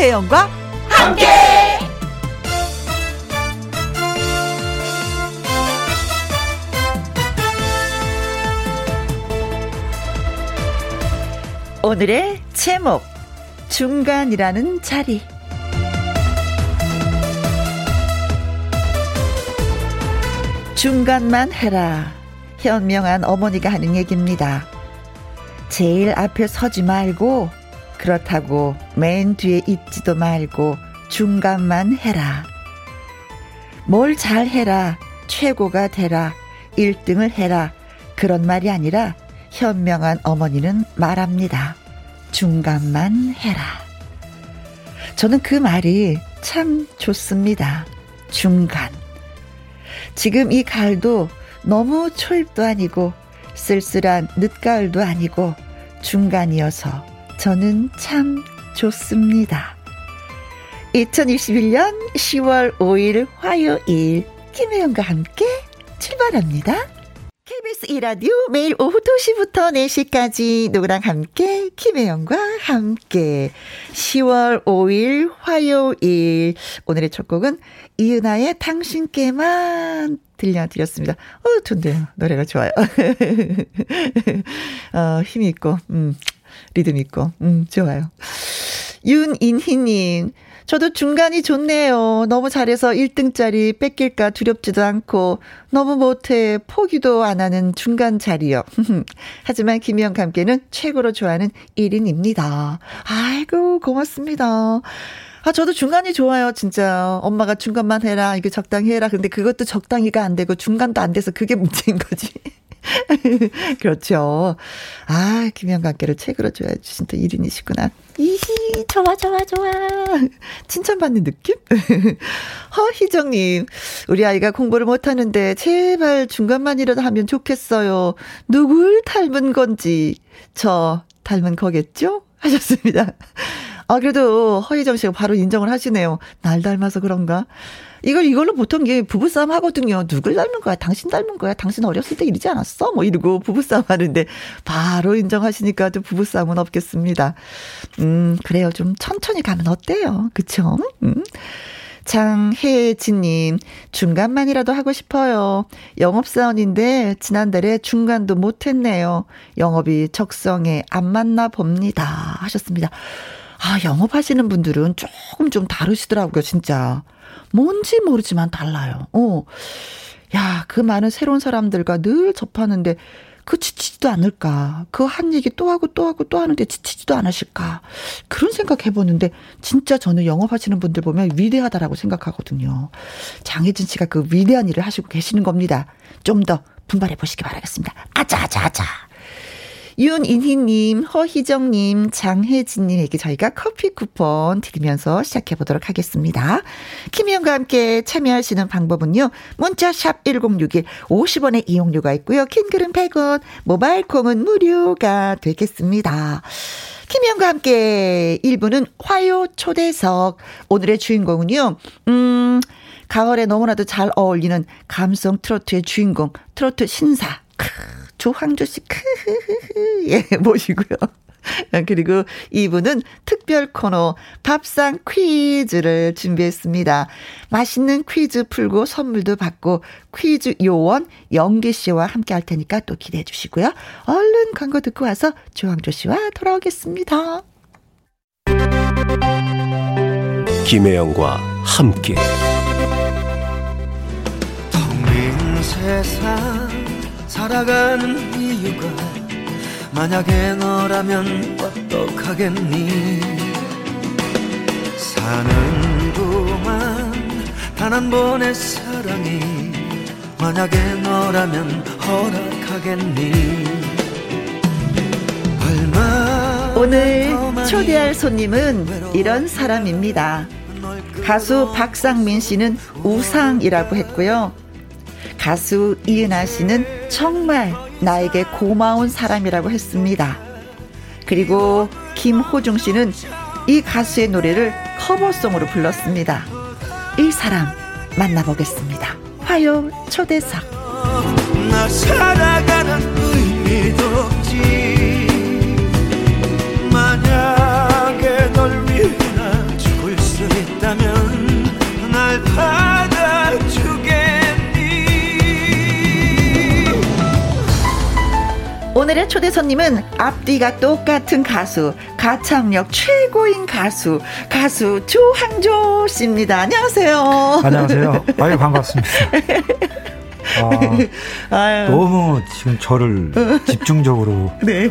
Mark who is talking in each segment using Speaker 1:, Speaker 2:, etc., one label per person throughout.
Speaker 1: 김혜영과 함께. 오늘의 제목 중간이라는 자리 중간만 해라 현명한 어머니가 하는 얘기입니다. 제일 앞에 서지 말고 그렇다고 맨 뒤에 있지도 말고 중간만 해라. 뭘 잘 해라. 최고가 되라. 1등을 해라. 그런 말이 아니라 현명한 어머니는 말합니다. 중간만 해라. 저는 그 말이 참 좋습니다. 중간. 지금 이 가을도 너무 초입도 아니고 쓸쓸한 늦가을도 아니고 중간이어서 저는 참 좋습니다. 2021년 10월 5일 화요일 김혜영과 함께 출발합니다. KBS 이라디오 매일 오후 2시부터 4시까지 누구랑 함께 김혜영과 함께 10월 5일 화요일 오늘의 첫 곡은 이은아의 당신께만 들려드렸습니다. 어, 좋네요. 노래가 좋아요. 어, 힘이 있고, 음, 리듬 있고, 음, 좋아요. 윤인희님, 저도 중간이 좋네요. 너무 잘해서 1등짜리 뺏길까 두렵지도 않고, 너무 못해 포기도 안 하는 중간 자리요. 하지만 김희영과 함께는 최고로 좋아하는 1인입니다. 아이고, 고맙습니다. 아, 저도 중간이 좋아요, 진짜. 엄마가 중간만 해라, 이거 적당히 해라. 근데 그것도 적당히가 안 되고 중간도 안 돼서 그게 문제인 거지. 그렇죠. 아, 김현관께를 책으로 줘야지. 진짜 1인이시구나. 이히, 좋아, 좋아, 좋아. 칭찬받는 느낌? 허희정님, 우리 아이가 공부를 못하는데, 제발 중간만이라도 하면 좋겠어요. 누굴 닮은 건지, 저 닮은 거겠죠? 하셨습니다. 아, 그래도 허희정 씨가 바로 인정을 하시네요. 날 닮아서 그런가? 이걸 이걸로 보통 게 부부싸움 하거든요. 누굴 닮은 거야? 당신 닮은 거야? 당신 어렸을 때 이러지 않았어? 뭐 이러고 부부싸움 하는데 바로 인정하시니까 또 부부싸움은 없겠습니다. 음, 그래요. 좀 천천히 가면 어때요? 그쵸? 음. 장혜진님, 중간만이라도 하고 싶어요. 영업사원인데, 지난달에 중간도 못했네요. 영업이 적성에 안 맞나 봅니다. 하셨습니다. 아, 영업하시는 분들은 조금 좀 다르시더라고요, 진짜. 뭔지 모르지만 달라요. 어. 야, 그 많은 새로운 사람들과 늘 접하는데, 그 지치지도 않을까. 그 한 얘기 또 하고 또 하고 또 하는데 지치지도 않으실까. 그런 생각 해보는데, 진짜 저는 영업하시는 분들 보면 위대하다라고 생각하거든요. 장혜진 씨가 그 위대한 일을 하시고 계시는 겁니다. 좀 더 분발해 보시기 바라겠습니다. 아자, 아자, 아자. 윤인희님, 허희정님, 장혜진님에게 저희가 커피 쿠폰 드리면서 시작해 보도록 하겠습니다. 김희영과 함께 참여하시는 방법은요. 문자샵 1061, 50원의 이용료가 있고요. 킹글은 100원, 모바일 콩은 무료가 되겠습니다. 김희영과 함께 1부는 화요 초대석. 오늘의 주인공은요, 음, 가을에 너무나도 잘 어울리는 감성 트로트의 주인공, 트로트 신사. 조황조 씨, 크흐흐흐, 예, 모시고요. 그리고 이분은 특별 코너 밥상 퀴즈를 준비했습니다. 맛있는 퀴즈 풀고 선물도 받고 퀴즈 요원 영기 씨와 함께 할 테니까 또 기대해 주시고요. 얼른 광고 듣고 와서 조항조 씨와 돌아오겠습니다.
Speaker 2: 김혜영과 함께
Speaker 3: 텅빈 세상 살아가는 이유가 만약에 너라면 어떡하겠니 사는 동안 단 한 번의 사랑이 만약에 너라면 허락하겠니
Speaker 1: 오늘 초대할 손님은 이런 사람입니다. 가수 박상민 씨는 우상이라고 했고요. 가수 이은아 씨는 정말 나에게 고마운 사람이라고 했습니다. 그리고 김호중 씨는 이 가수의 노래를 커버송으로 불렀습니다. 이 사람 만나보겠습니다. 화요 초대석.
Speaker 3: 나 살아가는 의미도 없지. 만약에 널 위해 죽을 수 있다면 날 봐. 난
Speaker 1: 김혜선님은 앞뒤가 똑같은 가수, 가창력 최고인 가수, 가수 조항조 씨입니다. 안녕하세요.
Speaker 4: 안녕하세요. 아유, 반갑습니다. 아, 너무 지금 저를 집중적으로 네.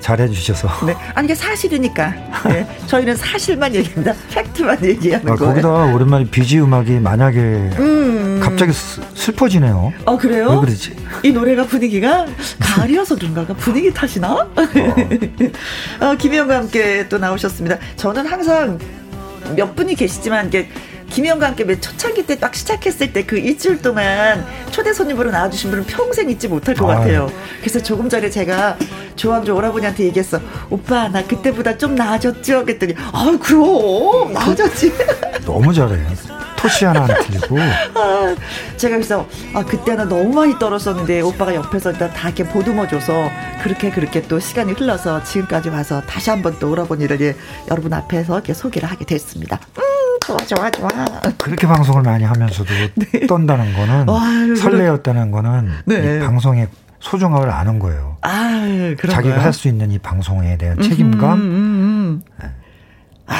Speaker 4: 잘해주셔서. 네.
Speaker 1: 아니, 이게 사실이니까. 네. 저희는 사실만 얘기합니다. 팩트만 얘기하는 아, 거예요.
Speaker 4: 거기다 오랜만에 비지 음악이 만약에 음. 갑자기 슬퍼지네요.
Speaker 1: 어, 그래요?
Speaker 4: 왜 그러지?
Speaker 1: 이 노래가 분위기가 가을이어서 그런가? 분위기 탓이나? 어. 어, 김희영과 함께 또 나오셨습니다. 저는 항상 몇 분이 계시지만 이게 김영과 함께 맨 초창기 때 딱 시작했을 때 그 일주일 동안 초대 손님으로 나와주신 분은 평생 잊지 못할 것 같아요. 그래서 조금 전에 제가 조항조 오라버니한테 얘기했어. 오빠 나 그때보다 좀 나아졌죠? 그랬더니 아 그럼 나아졌지.
Speaker 4: 너무 잘해. 토시 하나 안 틀리고. 아,
Speaker 1: 제가 그래서 아 그때는 너무 많이 떨었었는데 오빠가 옆에서 일단 다 이렇게 보듬어줘서 그렇게 그렇게 또 시간이 흘러서 지금까지 와서 다시 한번 또 오라버니 를 여러분 앞에서 이렇게 소개를 하게 됐습니다. 음. 좋아 좋아 좋아.
Speaker 4: 그렇게 방송을 많이 하면서도 네. 떤다는 거는 와, 설레었다는 거는 네. 이 방송의 소중함을 아는 거예요. 아, 자기가 할 수 있는 이 방송에 대한 음 책임감, 음, 음, 음. 네. 아,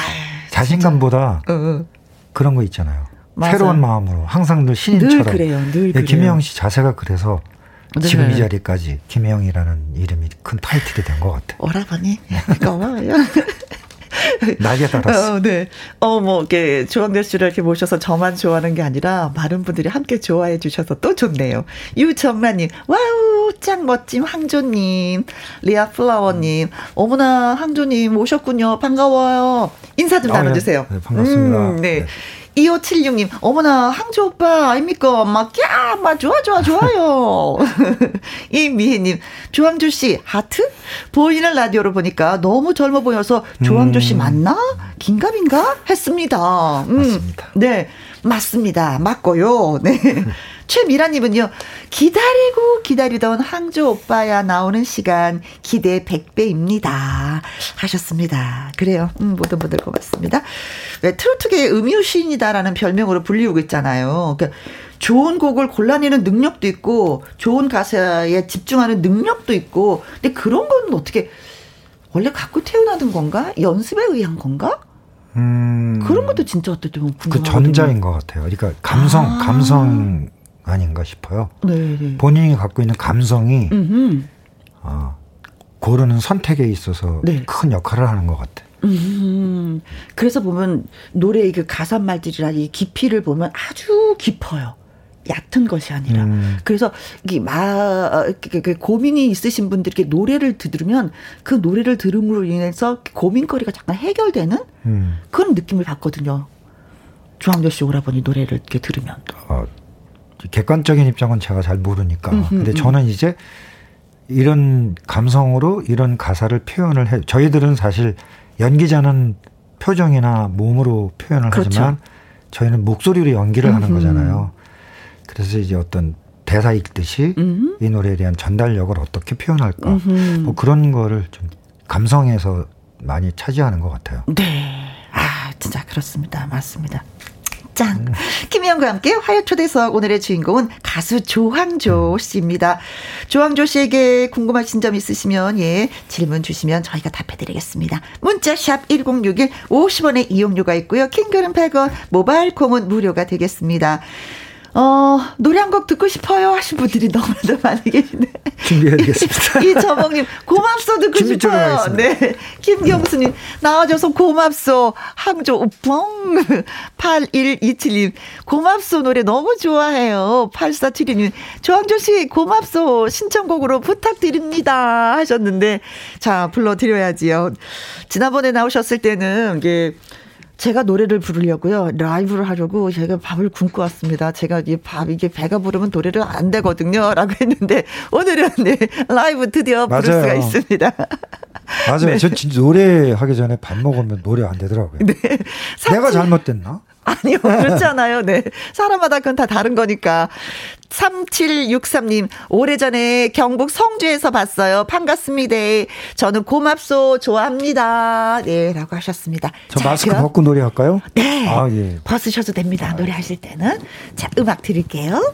Speaker 4: 자신감보다 어, 어. 그런 거 있잖아요. 맞아. 새로운 마음으로 항상 늘 신인처럼. 늘 그래요. 늘 예, 김혜영 씨 자세가 그래서 네. 지금 이 자리까지 김혜영이라는 이름이 큰 타이틀이 된 것 같아요.
Speaker 1: 오라버니 고마워요.
Speaker 4: 날개 달았어.
Speaker 1: 어, 네. 어, 뭐, 이렇게 조항조 씨를 이렇게 모셔서 저만 좋아하는 게 아니라 많은 분들이 함께 좋아해 주셔서 또 좋네요. 유정란님, 와우, 짱 멋짐 항조님, 리아 플라워님, 어머나, 항조님 오셨군요. 반가워요. 인사 좀 아, 네. 나눠주세요.
Speaker 4: 네, 반갑습니다. 음,
Speaker 1: 네. 네. 2576님, 어머나, 항조 오빠, 아닙니까? 막, 야, 막, 좋아, 좋아, 좋아요. 이미희님, 조항조 씨, 하트? 보이는 라디오로 보니까 너무 젊어 보여서 조항조 씨 음. 맞나? 긴가민가? 했습니다.
Speaker 4: 음, 맞습니다.
Speaker 1: 네, 맞습니다. 맞고요. 네. 최미라님은요, 기다리고 기다리던 항조 오빠야 나오는 시간 기대 100배입니다. 하셨습니다. 그래요. 음, 모든 분들 고맙습니다. 왜 트로트계의 음유시인이다라는 별명으로 불리우고 있잖아요. 그러니까 좋은 곡을 골라내는 능력도 있고, 좋은 가사에 집중하는 능력도 있고, 근데 그런 건 어떻게, 원래 갖고 태어나는 건가? 연습에 의한 건가? 음. 그런 것도 진짜 어떻게 보면
Speaker 4: 그 전자인 것 같아요. 그러니까 감성, 아. 감성 아닌가 싶어요. 네, 네. 본인이 갖고 있는 감성이 어, 고르는 선택에 있어서 네. 큰 역할을 하는 것 같아요. 음,
Speaker 1: 그래서 보면 노래의 그 가사 말들이나 이 깊이를 보면 아주 깊어요. 얕은 것이 아니라. 음. 그래서 이 마, 그, 그 고민이 있으신 분들께 노래를 들으면 그 노래를 들음으로 인해서 고민거리가 잠깐 해결되는 음. 그런 느낌을 받거든요. 주황조 씨 오라버니 노래를 이렇게 들으면. 어,
Speaker 4: 객관적인 입장은 제가 잘 모르니까. 음흠, 근데 음. 저는 이제 이런 감성으로 이런 가사를 표현을 해. 저희들은 사실 연기자는 표정이나 몸으로 표현을 그렇죠. 하지만 저희는 목소리로 연기를 음흠. 하는 거잖아요. 그래서 이제 어떤 대사 읽듯이 음흠. 이 노래에 대한 전달력을 어떻게 표현할까. 뭐 그런 거를 좀 감성에서 많이 차지하는 것 같아요.
Speaker 1: 네. 아, 진짜 그렇습니다. 맞습니다. 짱. 음. 김희영과 함께 화요 초대석 오늘의 주인공은 가수 조항조 음. 씨입니다. 조항조 씨에게 궁금하신 점 있으시면 예 질문 주시면 저희가 답해드리겠습니다. 문자 샵 #1061 50원의 이용료가 있고요. 킹글은 100원, 모바일 콩은 무료가 되겠습니다. 어, 노래 한 곡 듣고 싶어요 하신 분들이 너무나도 많이 계시네.
Speaker 4: 준비해드리겠습니다.
Speaker 1: 이저봉님, 고맙소 듣고 싶어요. 네. 김경수님, 나와줘서 고맙소. 항조 우펑. 8127님, 고맙소 노래 너무 좋아해요. 8472님, 조항조씨, 고맙소. 신청곡으로 부탁드립니다. 하셨는데, 자, 불러드려야지요. 지난번에 나오셨을 때는, 이게, 제가 노래를 부르려고요. 라이브를 하려고 제가 밥을 굶고 왔습니다. 제가 이 밥, 이게 배가 부르면 노래를 안 되거든요. 라고 했는데, 오늘은 네, 라이브 드디어 부를 맞아요. 수가 있습니다.
Speaker 4: 맞아요. 네. 저 진짜 노래하기 전에 밥 먹으면 노래 안 되더라고요. 네. 내가 잘못됐나?
Speaker 1: 아니요, 그렇잖아요. 네. 사람마다 그건 다 다른 거니까. 3763님, 오래전에 경북 성주에서 봤어요. 반갑습니다. 저는 고맙소, 좋아합니다. 네, 라고 하셨습니다.
Speaker 4: 저 자, 마스크 그럼, 벗고 노래할까요?
Speaker 1: 네. 아, 예. 벗으셔도 됩니다. 노래하실 때는. 자, 음악 드릴게요.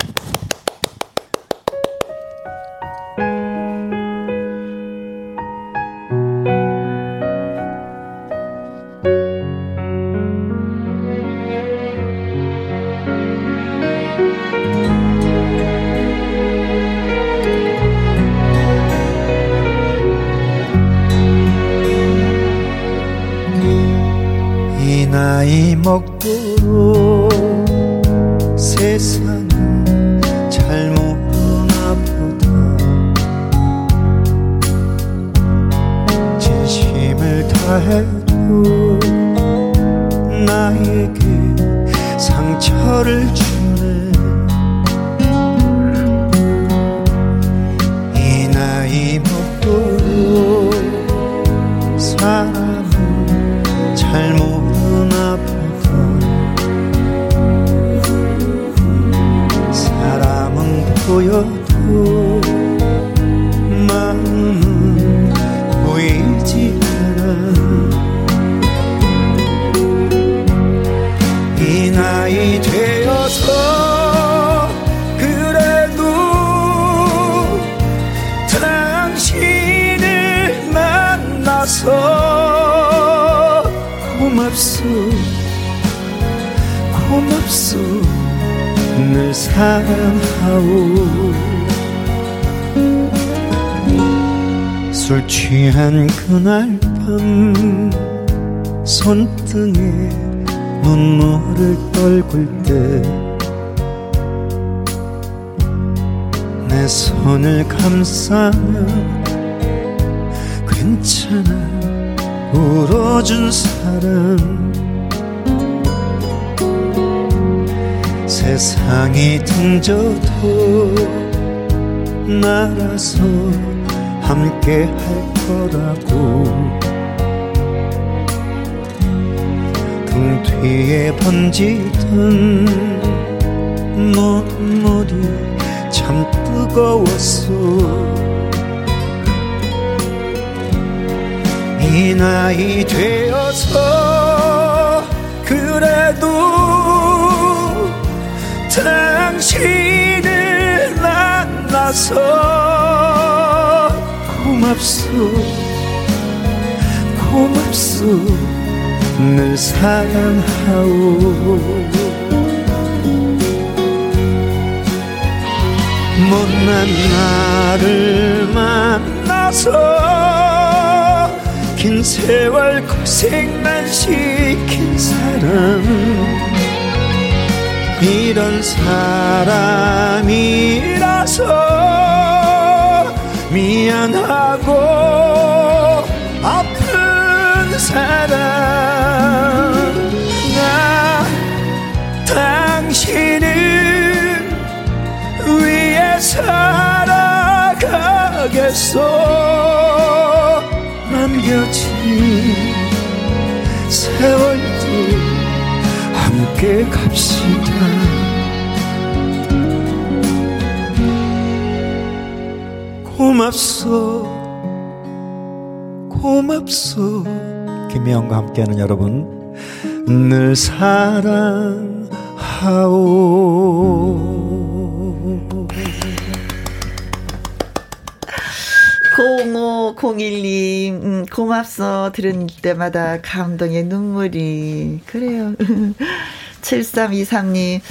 Speaker 3: 등 뒤에 번지던 눈물이 참 뜨거웠어 이 나이 되어서 그래도 당신을 만나서 고맙소. 고맙소 늘 사랑하오. 못난 나를 만나서 긴 세월 고생만 시킨 사람. 이런 사람이라서 미안하고 사람 나 당신을 위해 살아가겠소 남겨진 세월도 함께 갑시다 고맙소. 고맙소 김혜영과 함께하는 여러분 늘 사랑하오
Speaker 1: 0501님, 음, 고맙소. 들은 때마다 감동의 눈물이. 그래요. 7323님,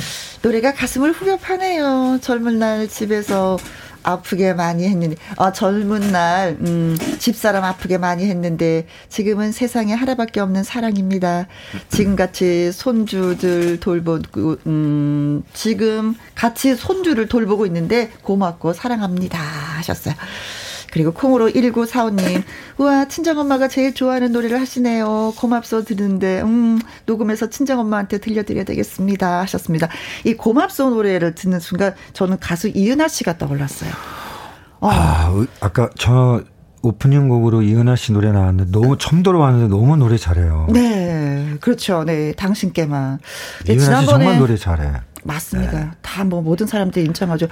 Speaker 1: 노래가 가슴을 후벼 파네요. 젊은 날 집에서 아프게 많이 했는데, 아, 젊은 날, 음, 집사람 아프게 많이 했는데, 지금은 세상에 하나밖에 없는 사랑입니다. 지금같이 손주들 돌보고, 음, 지금 같이 손주를 돌보고 있는데, 고맙고 사랑합니다. 하셨어요. 그리고 콩으로 1945님, 우와, 친정엄마가 제일 좋아하는 노래를 하시네요. 고맙소 듣는데, 음, 녹음해서 친정엄마한테 들려드려야 되겠습니다. 하셨습니다. 이 고맙소 노래를 듣는 순간 저는 가수 이은하 씨가 떠올랐어요. 어.
Speaker 4: 아, 아까 저 오프닝 곡으로 이은하 씨 노래 나왔는데 너무 처음 들어봤는데 너무 노래 잘해요.
Speaker 1: 네, 그렇죠. 네, 당신께만. 네,
Speaker 4: 이은하 씨 정말 노래 잘해.
Speaker 1: 맞습니다. 네. 다뭐 모든 사람들이 인정하죠.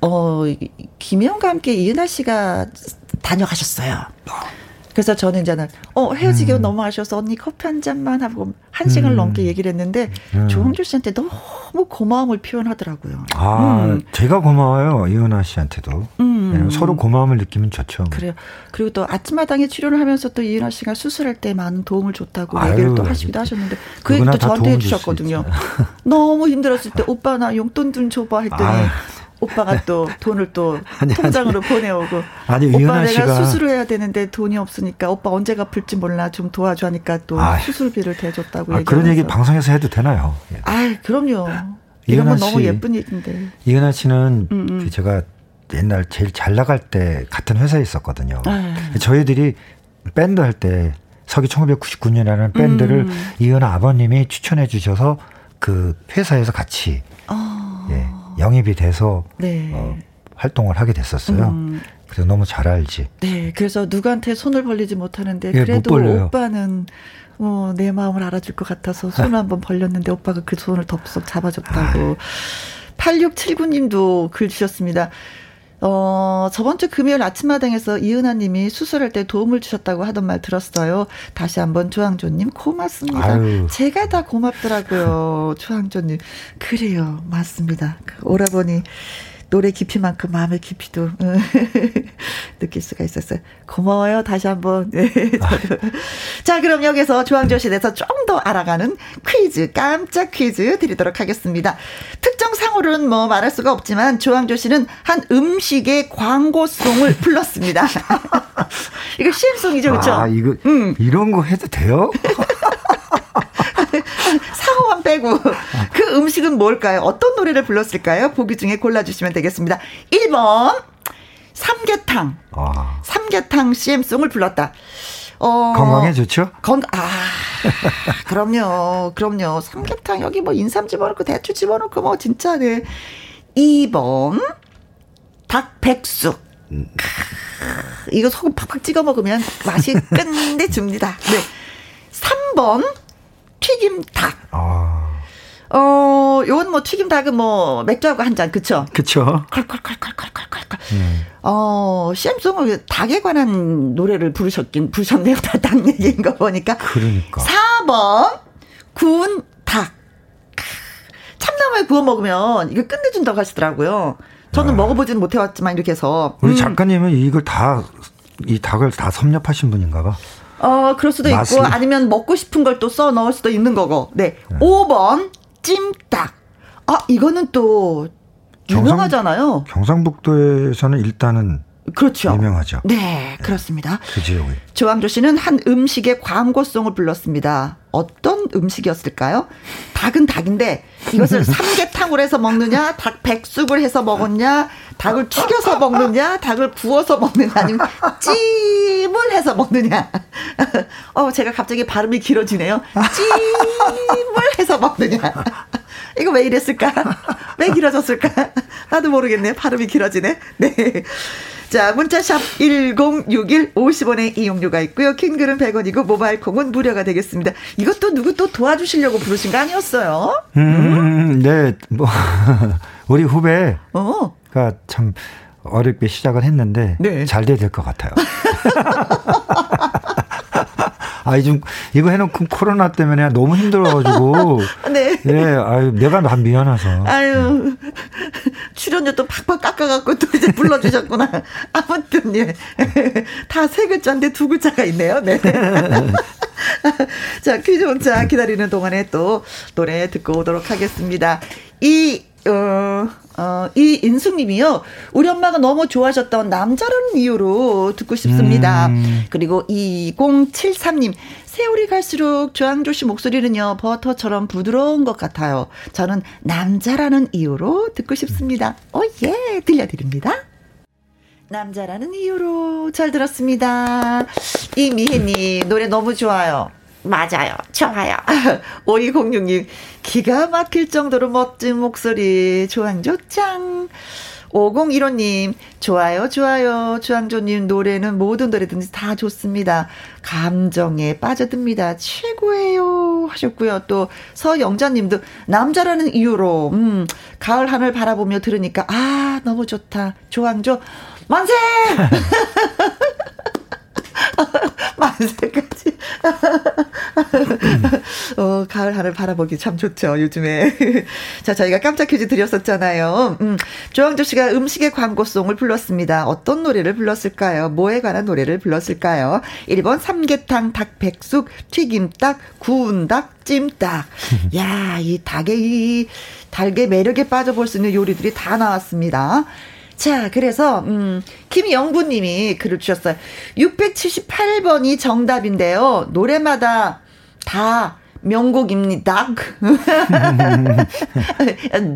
Speaker 1: 어, 김혜영과 함께 이은하 씨가 다녀가셨어요. 그래서 저는 이제는 어 헤어지기 음. 너무 아쉬워서 언니 커피 한 잔만 하고 한 시간 음. 넘게 얘기를 했는데 음. 조홍주 씨한테 너무 고마움을 표현하더라고요.
Speaker 4: 아 음. 제가 고마워요 이은하 씨한테도 음. 네, 서로 고마움을 느끼면 좋죠.
Speaker 1: 그래요. 그리고 또 아침마당에 출연을 하면서 또 이은하 씨가 수술할 때 많은 도움을 줬다고 아유, 얘기를 또 하시기도 하셨는데 그 얘기도 저한테 해주셨거든요. 너무 힘들었을 때 오빠 나 용돈 좀 줘봐 했더니. 아유. 오빠가 또 돈을 또 아니, 통장으로 아니. 보내오고
Speaker 4: 아니
Speaker 1: 오빠
Speaker 4: 내가
Speaker 1: 씨가 수술을 해야 되는데 돈이 없으니까 오빠 언제 갚을지 몰라 좀 도와줘 하니까 또 아, 수술비를 대줬다고
Speaker 4: 아, 그런 얘기 방송에서 해도 되나요?
Speaker 1: 아 그럼요. 이런 건 너무 예쁜 얘기인데.
Speaker 4: 이은하 씨는 음, 음. 그 제가 옛날 제일 잘 나갈 때 같은 회사에 있었거든요. 아. 저희들이 밴드 할 때 서기 1999년이라는 밴드를 음. 이은하 아버님이 추천해 주셔서 그 회사에서 같이 어. 예, 영입이 돼서 네. 어, 활동을 하게 됐었어요. 음. 그래서 너무 잘 알지.
Speaker 1: 네, 그래서 누구한테 손을 벌리지 못하는데 예, 그래도 오빠는 어, 내 마음을 알아줄 것 같아서 손을 한번 벌렸는데 오빠가 그 손을 덥석 잡아줬다고. 8679님도 글 주셨습니다. 어, 저번 주 금요일 아침마당에서 이은하 님이 수술할 때 도움을 주셨다고 하던 말 들었어요. 다시 한번 조항조 님 고맙습니다. 아유. 제가 다 고맙더라고요. 조항조 님. 그래요. 맞습니다. 그 오라버니 노래 깊이만큼 마음의 깊이도 어, 느낄 수가 있었어요. 고마워요. 다시 한번. 네, 자, 그럼 여기서 조항조실에서 좀 더 알아가는 퀴즈, 깜짝 퀴즈 드리도록 하겠습니다. 특정 상호는 뭐 말할 수가 없지만 조항조 씨는 한 음식의 광고송을 불렀습니다. 이거 CM송이죠, 그렇죠?
Speaker 4: 아, 이거 음. 이런 거 해도 돼요?
Speaker 1: 상호만 빼고 그 음식은 뭘까요? 어떤 노래를 불렀을까요? 보기 중에 골라주시면 되겠습니다. 1번 삼계탕. 아. 삼계탕 CM송을 불렀다.
Speaker 4: 어, 건강에 좋죠?
Speaker 1: 건, 아, 그럼요. 그럼요. 삼계탕 여기 뭐 인삼 집어넣고 대추 집어넣고 뭐 진짜 네. 2번 닭백숙. 음. 이거 소금 팍팍 찍어 먹으면 맛이 끝내줍니다. 네. 3번 튀김 닭. 아. 어, 요건 뭐 튀김 닭은 뭐 맥주하고 한 잔, 그쵸?
Speaker 4: 그쵸.
Speaker 1: 컬컬컬컬컬컬컬. 음. 어, CM송은 닭에 관한 노래를 부르셨긴, 부르셨네요. 다 닭 얘기인 거 보니까.
Speaker 4: 그러니까.
Speaker 1: 4번, 구운 닭. 참나무에 구워 먹으면 이거 끝내준다고 하시더라고요. 저는 아. 먹어보지는 못해왔지만 이렇게 해서.
Speaker 4: 우리 음. 작가님은 이걸 다, 이 닭을 다 섭렵하신 분인가 봐.
Speaker 1: 어, 그럴 수도 맛이. 있고 아니면 먹고 싶은 걸 또 써 넣을 수도 있는 거고. 네. 네. 5번 찜닭. 아, 이거는 또 유명하잖아요.
Speaker 4: 경상, 북도에서는 일단은
Speaker 1: 그렇죠.
Speaker 4: 유명하죠.
Speaker 1: 네, 그렇습니다.
Speaker 4: 그 지역에.
Speaker 1: 조항조 씨는 한 음식의 광고송을 불렀습니다. 어떤 음식이었을까요? 닭은 닭인데 이것을 삼계탕으로 해서 먹느냐, 닭 백숙을 해서 먹었냐, 닭을 튀겨서 먹느냐, 닭을 구워서 먹느냐, 아니면 찜을 해서 먹느냐. 어, 제가 갑자기 발음이 길어지네요. 찜을 해서 먹느냐. 이거 왜 이랬을까? 왜 길어졌을까? 나도 모르겠네. 발음이 길어지네. 네. 자, 문자샵 1061 50원의 이용료가 있고요. 킹글은 100원이고 모바일 콩은 무료가 되겠습니다. 이것도 누구 또 도와주시려고 부르신 거 아니었어요?
Speaker 4: 음, 음? 네. 뭐 우리 후배가 어. 참 어렵게 시작을 했는데 네. 잘 돼야 될 것 같아요. 아, 좀, 이거 해놓고 코로나 때문에 너무 힘들어가지고. 네. 예, 아유, 내가 난 미안해서.
Speaker 1: 아유, 출연료 또 팍팍 깎아갖고 또 이제 불러주셨구나. 아무튼, 예. 다 세 글자인데 두 글자가 있네요. 네. 자, 퀴즈 문자 기다리는 동안에 또 노래 듣고 오도록 하겠습니다. 이, 어, 어, 이 인숙님이요. 우리 엄마가 너무 좋아하셨던 남자라는 이유로 듣고 싶습니다. 음. 그리고 2073님. 세월이 갈수록 조항조 씨 목소리는요, 버터처럼 부드러운 것 같아요. 저는 남자라는 이유로 듣고 싶습니다. 어, 예, 들려드립니다. 남자라는 이유로 잘 들었습니다. 이미혜님, 노래 너무 좋아요. 맞아요. 좋아요. 5206님, 기가 막힐 정도로 멋진 목소리, 조항조 짱. 5015님, 좋아요, 좋아요. 조항조님 노래는 모든 노래든지 다 좋습니다. 감정에 빠져듭니다. 최고예요. 하셨고요. 또, 서영자님도 남자라는 이유로, 음, 가을 하늘 바라보며 들으니까, 아, 너무 좋다. 조항조, 만세! 만세까지. 어, 가을 하늘 바라보기 참 좋죠, 요즘에. 자, 저희가 깜짝 퀴즈 드렸었잖아요. 음, 조항조 씨가 음식의 광고송을 불렀습니다. 어떤 노래를 불렀을까요? 뭐에 관한 노래를 불렀을까요? 1번 삼계탕, 닭백숙, 튀김닭, 구운 닭, 찜닭. 야, 이 닭의 이 달게 매력에 빠져볼 수 있는 요리들이 다 나왔습니다. 자, 그래서, 음, 김영구 님이 글을 주셨어요. 678번이 정답인데요. 노래마다 다 명곡입니다.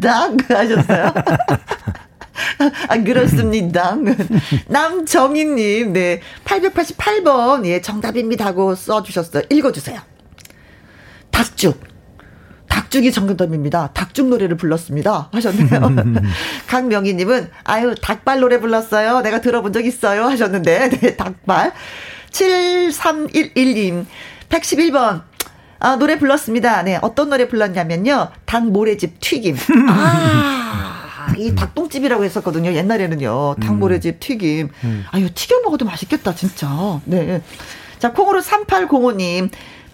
Speaker 1: 닭 하셨어요. 아, 그렇습니다. 남정희님, 네. 888번, 예, 정답입니다. 하고 써주셨어요. 읽어주세요. 닭죽. 닭죽이 정답입니다. 닭죽 노래를 불렀습니다. 하셨네요. 강명희님은, 아유, 닭발 노래 불렀어요. 내가 들어본 적 있어요. 하셨는데, 네, 닭발. 7311님, 111번. 아, 노래 불렀습니다. 네, 어떤 노래 불렀냐면요. 닭 모래집 튀김. 아, 이 닭똥집이라고 했었거든요. 옛날에는요. 닭 모래집 튀김. 음. 아유, 튀겨 먹어도 맛있겠다, 진짜. 네. 자, 콩으로 3805님,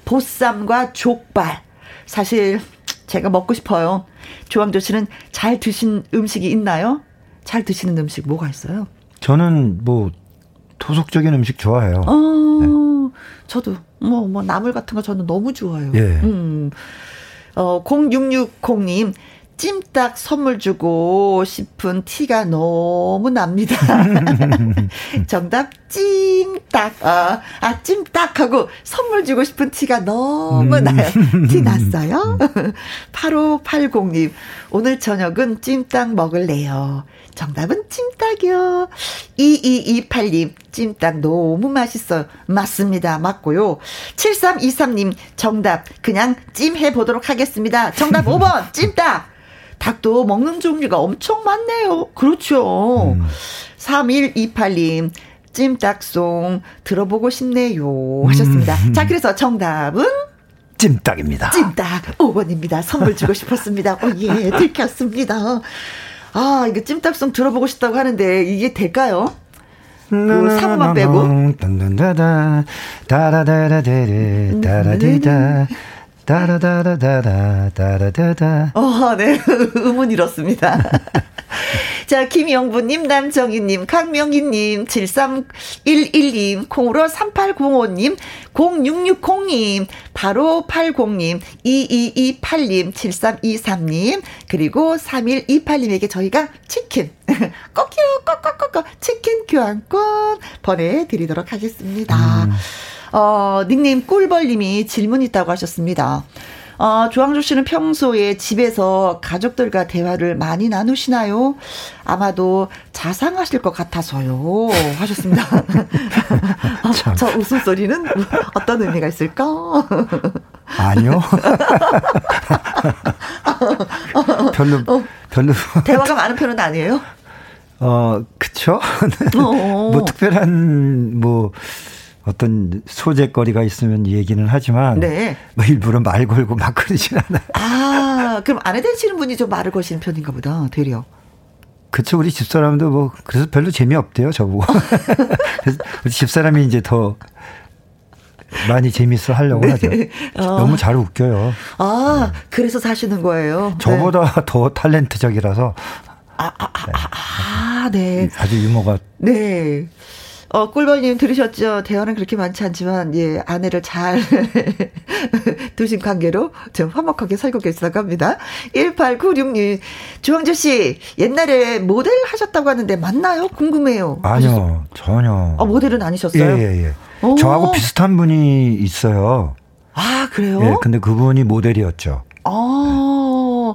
Speaker 1: 보쌈과 족발. 사실 제가 먹고 싶어요. 조항조 씨는 잘 드신 음식이 있나요? 잘 드시는 음식 뭐가 있어요?
Speaker 4: 저는 뭐 토속적인 음식 좋아해요. 어,
Speaker 1: 네. 저도 뭐, 뭐 나물 같은 거 저는 너무 좋아요. 예. 음. 어, 0660님, 찜닭 선물 주고 싶은 티가 너무 납니다. 정답 찜닭. 아, 아 찜닭하고 선물 주고 싶은 티가 너무 음. 나요. 티 났어요? 8580님. 오늘 저녁은 찜닭 먹을래요. 정답은 찜닭이요. 2228님. 찜닭 너무 맛있어요. 맞습니다. 맞고요. 7323님. 정답 그냥 찜 해보도록 하겠습니다. 정답 5번 찜닭. 닭도 먹는 종류가 엄청 많네요. 그렇죠. 음. 3128님, 찜닭송 들어보고 싶네요. 하셨습니다. 음. 자, 그래서 정답은?
Speaker 4: 찜닭입니다.
Speaker 1: 찜닭 5번입니다. 선물 주고 싶었습니다. 어, 예, 들켰습니다. 아, 이거 찜닭송 들어보고 싶다고 하는데 이게 될까요? 그 사부만 빼고.
Speaker 4: 다 따라다라다라 따라다다.
Speaker 1: 어, 네. 음은 이렇습니다. 자, 김영부님, 남정희님, 강명희님, 7311님, 콩으로 3805님, 0660님, 바로 80님, 2228님, 7323님, 그리고 3128님에게 저희가 치킨, 꼭요, 꼭꼭꼭꼭, 치킨 교환권 보내드리도록 하겠습니다. 음. 어, 닉네임 꿀벌님이 질문 있다고 하셨습니다. 어, 조항조 씨는 평소에 집에서 가족들과 대화를 많이 나누시나요? 아마도 자상하실 것 같아서요. 하셨습니다. 어, 저 웃음소리는 어떤 의미가 있을까?
Speaker 4: 아니요. 별로, 어, 별로.
Speaker 1: 대화가 많은 편은 아니에요?
Speaker 4: 어, 그쵸? 어. 뭐 특별한, 뭐, 어떤 소재거리가 있으면 얘기는 하지만 네. 뭐 일부러 말 걸고 막 그러진 않아요.
Speaker 1: 아, 그럼 아내 되시는 분이 좀 말을 거시는 편인가 보다. 되려.
Speaker 4: 그쵸 우리 집사람도 뭐 그래서 별로 재미없대요 저보고. 그래서 우리 집사람이 이제 더 많이 재밌어 하려고 네. 하죠. 어. 너무 잘 웃겨요.
Speaker 1: 아, 네. 그래서 사시는 거예요.
Speaker 4: 저보다 네. 더 탤런트적이라서.
Speaker 1: 아, 아, 아, 아, 아, 네.
Speaker 4: 아주 유머가.
Speaker 1: 네. 어, 꿀벌님 들으셨죠? 대화는 그렇게 많지 않지만, 예, 아내를 잘 두신 관계로 좀 화목하게 살고 계시다고 합니다. 1896님, 주황조 씨, 옛날에 모델 하셨다고 하는데 맞나요? 궁금해요.
Speaker 4: 아니요, 전혀.
Speaker 1: 아, 모델은 아니셨어요?
Speaker 4: 예, 예, 예. 오. 저하고 비슷한 분이 있어요.
Speaker 1: 아, 그래요?
Speaker 4: 예, 근데 그분이 모델이었죠.
Speaker 1: 어,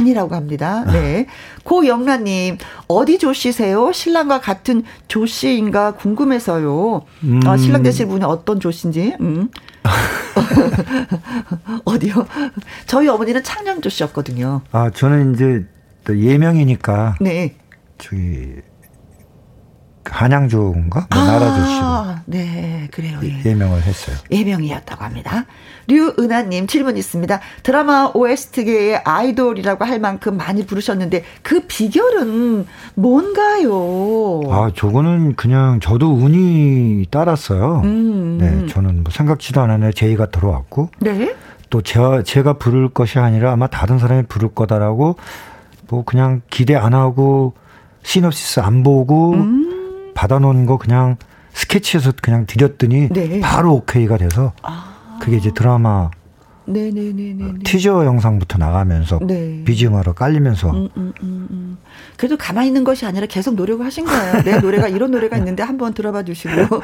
Speaker 1: 아니라고 합니다. 네. 고영란님, 어디 조씨세요? 신랑과 같은 조씨인가 궁금해서요. 음. 아, 신랑 되실 분이 어떤 조씨인지, 음. 어디요? 저희 어머니는 창녕 조씨였거든요.
Speaker 4: 아, 저는 이제 또 예명이니까. 네. 저기, 한양조인가 뭐
Speaker 1: 아,
Speaker 4: 나라조씨로
Speaker 1: 네, 그래요. 예.
Speaker 4: 예명을 했어요.
Speaker 1: 예명이었다고 합니다. 류은하님 질문 있습니다. 드라마 OST계의 아이돌이라고 할 만큼 많이 부르셨는데 그 비결은 뭔가요?
Speaker 4: 아, 저거는 그냥 저도 운이 따랐어요.
Speaker 1: 음.
Speaker 4: 네, 저는 뭐 생각지도 않았는데 제의가 들어왔고
Speaker 1: 네.
Speaker 4: 또 제가, 제가 부를 것이 아니라 아마 다른 사람이 부를 거다라고 뭐 그냥 기대 안 하고 시놉시스 안 보고
Speaker 1: 음.
Speaker 4: 받아놓은 거 그냥 스케치해서 그냥 드렸더니
Speaker 1: 네.
Speaker 4: 바로 오케이가 돼서
Speaker 1: 아.
Speaker 4: 그게 이제 드라마
Speaker 1: 네네네네.
Speaker 4: 티저 영상부터 나가면서
Speaker 1: 네.
Speaker 4: BGM으로 깔리면서
Speaker 1: 음, 음, 음, 음. 그래도 가만히 있는 것이 아니라 계속 노력을 하신 거예요. 내 노래가 이런 노래가 있는데 한번 들어봐 주시고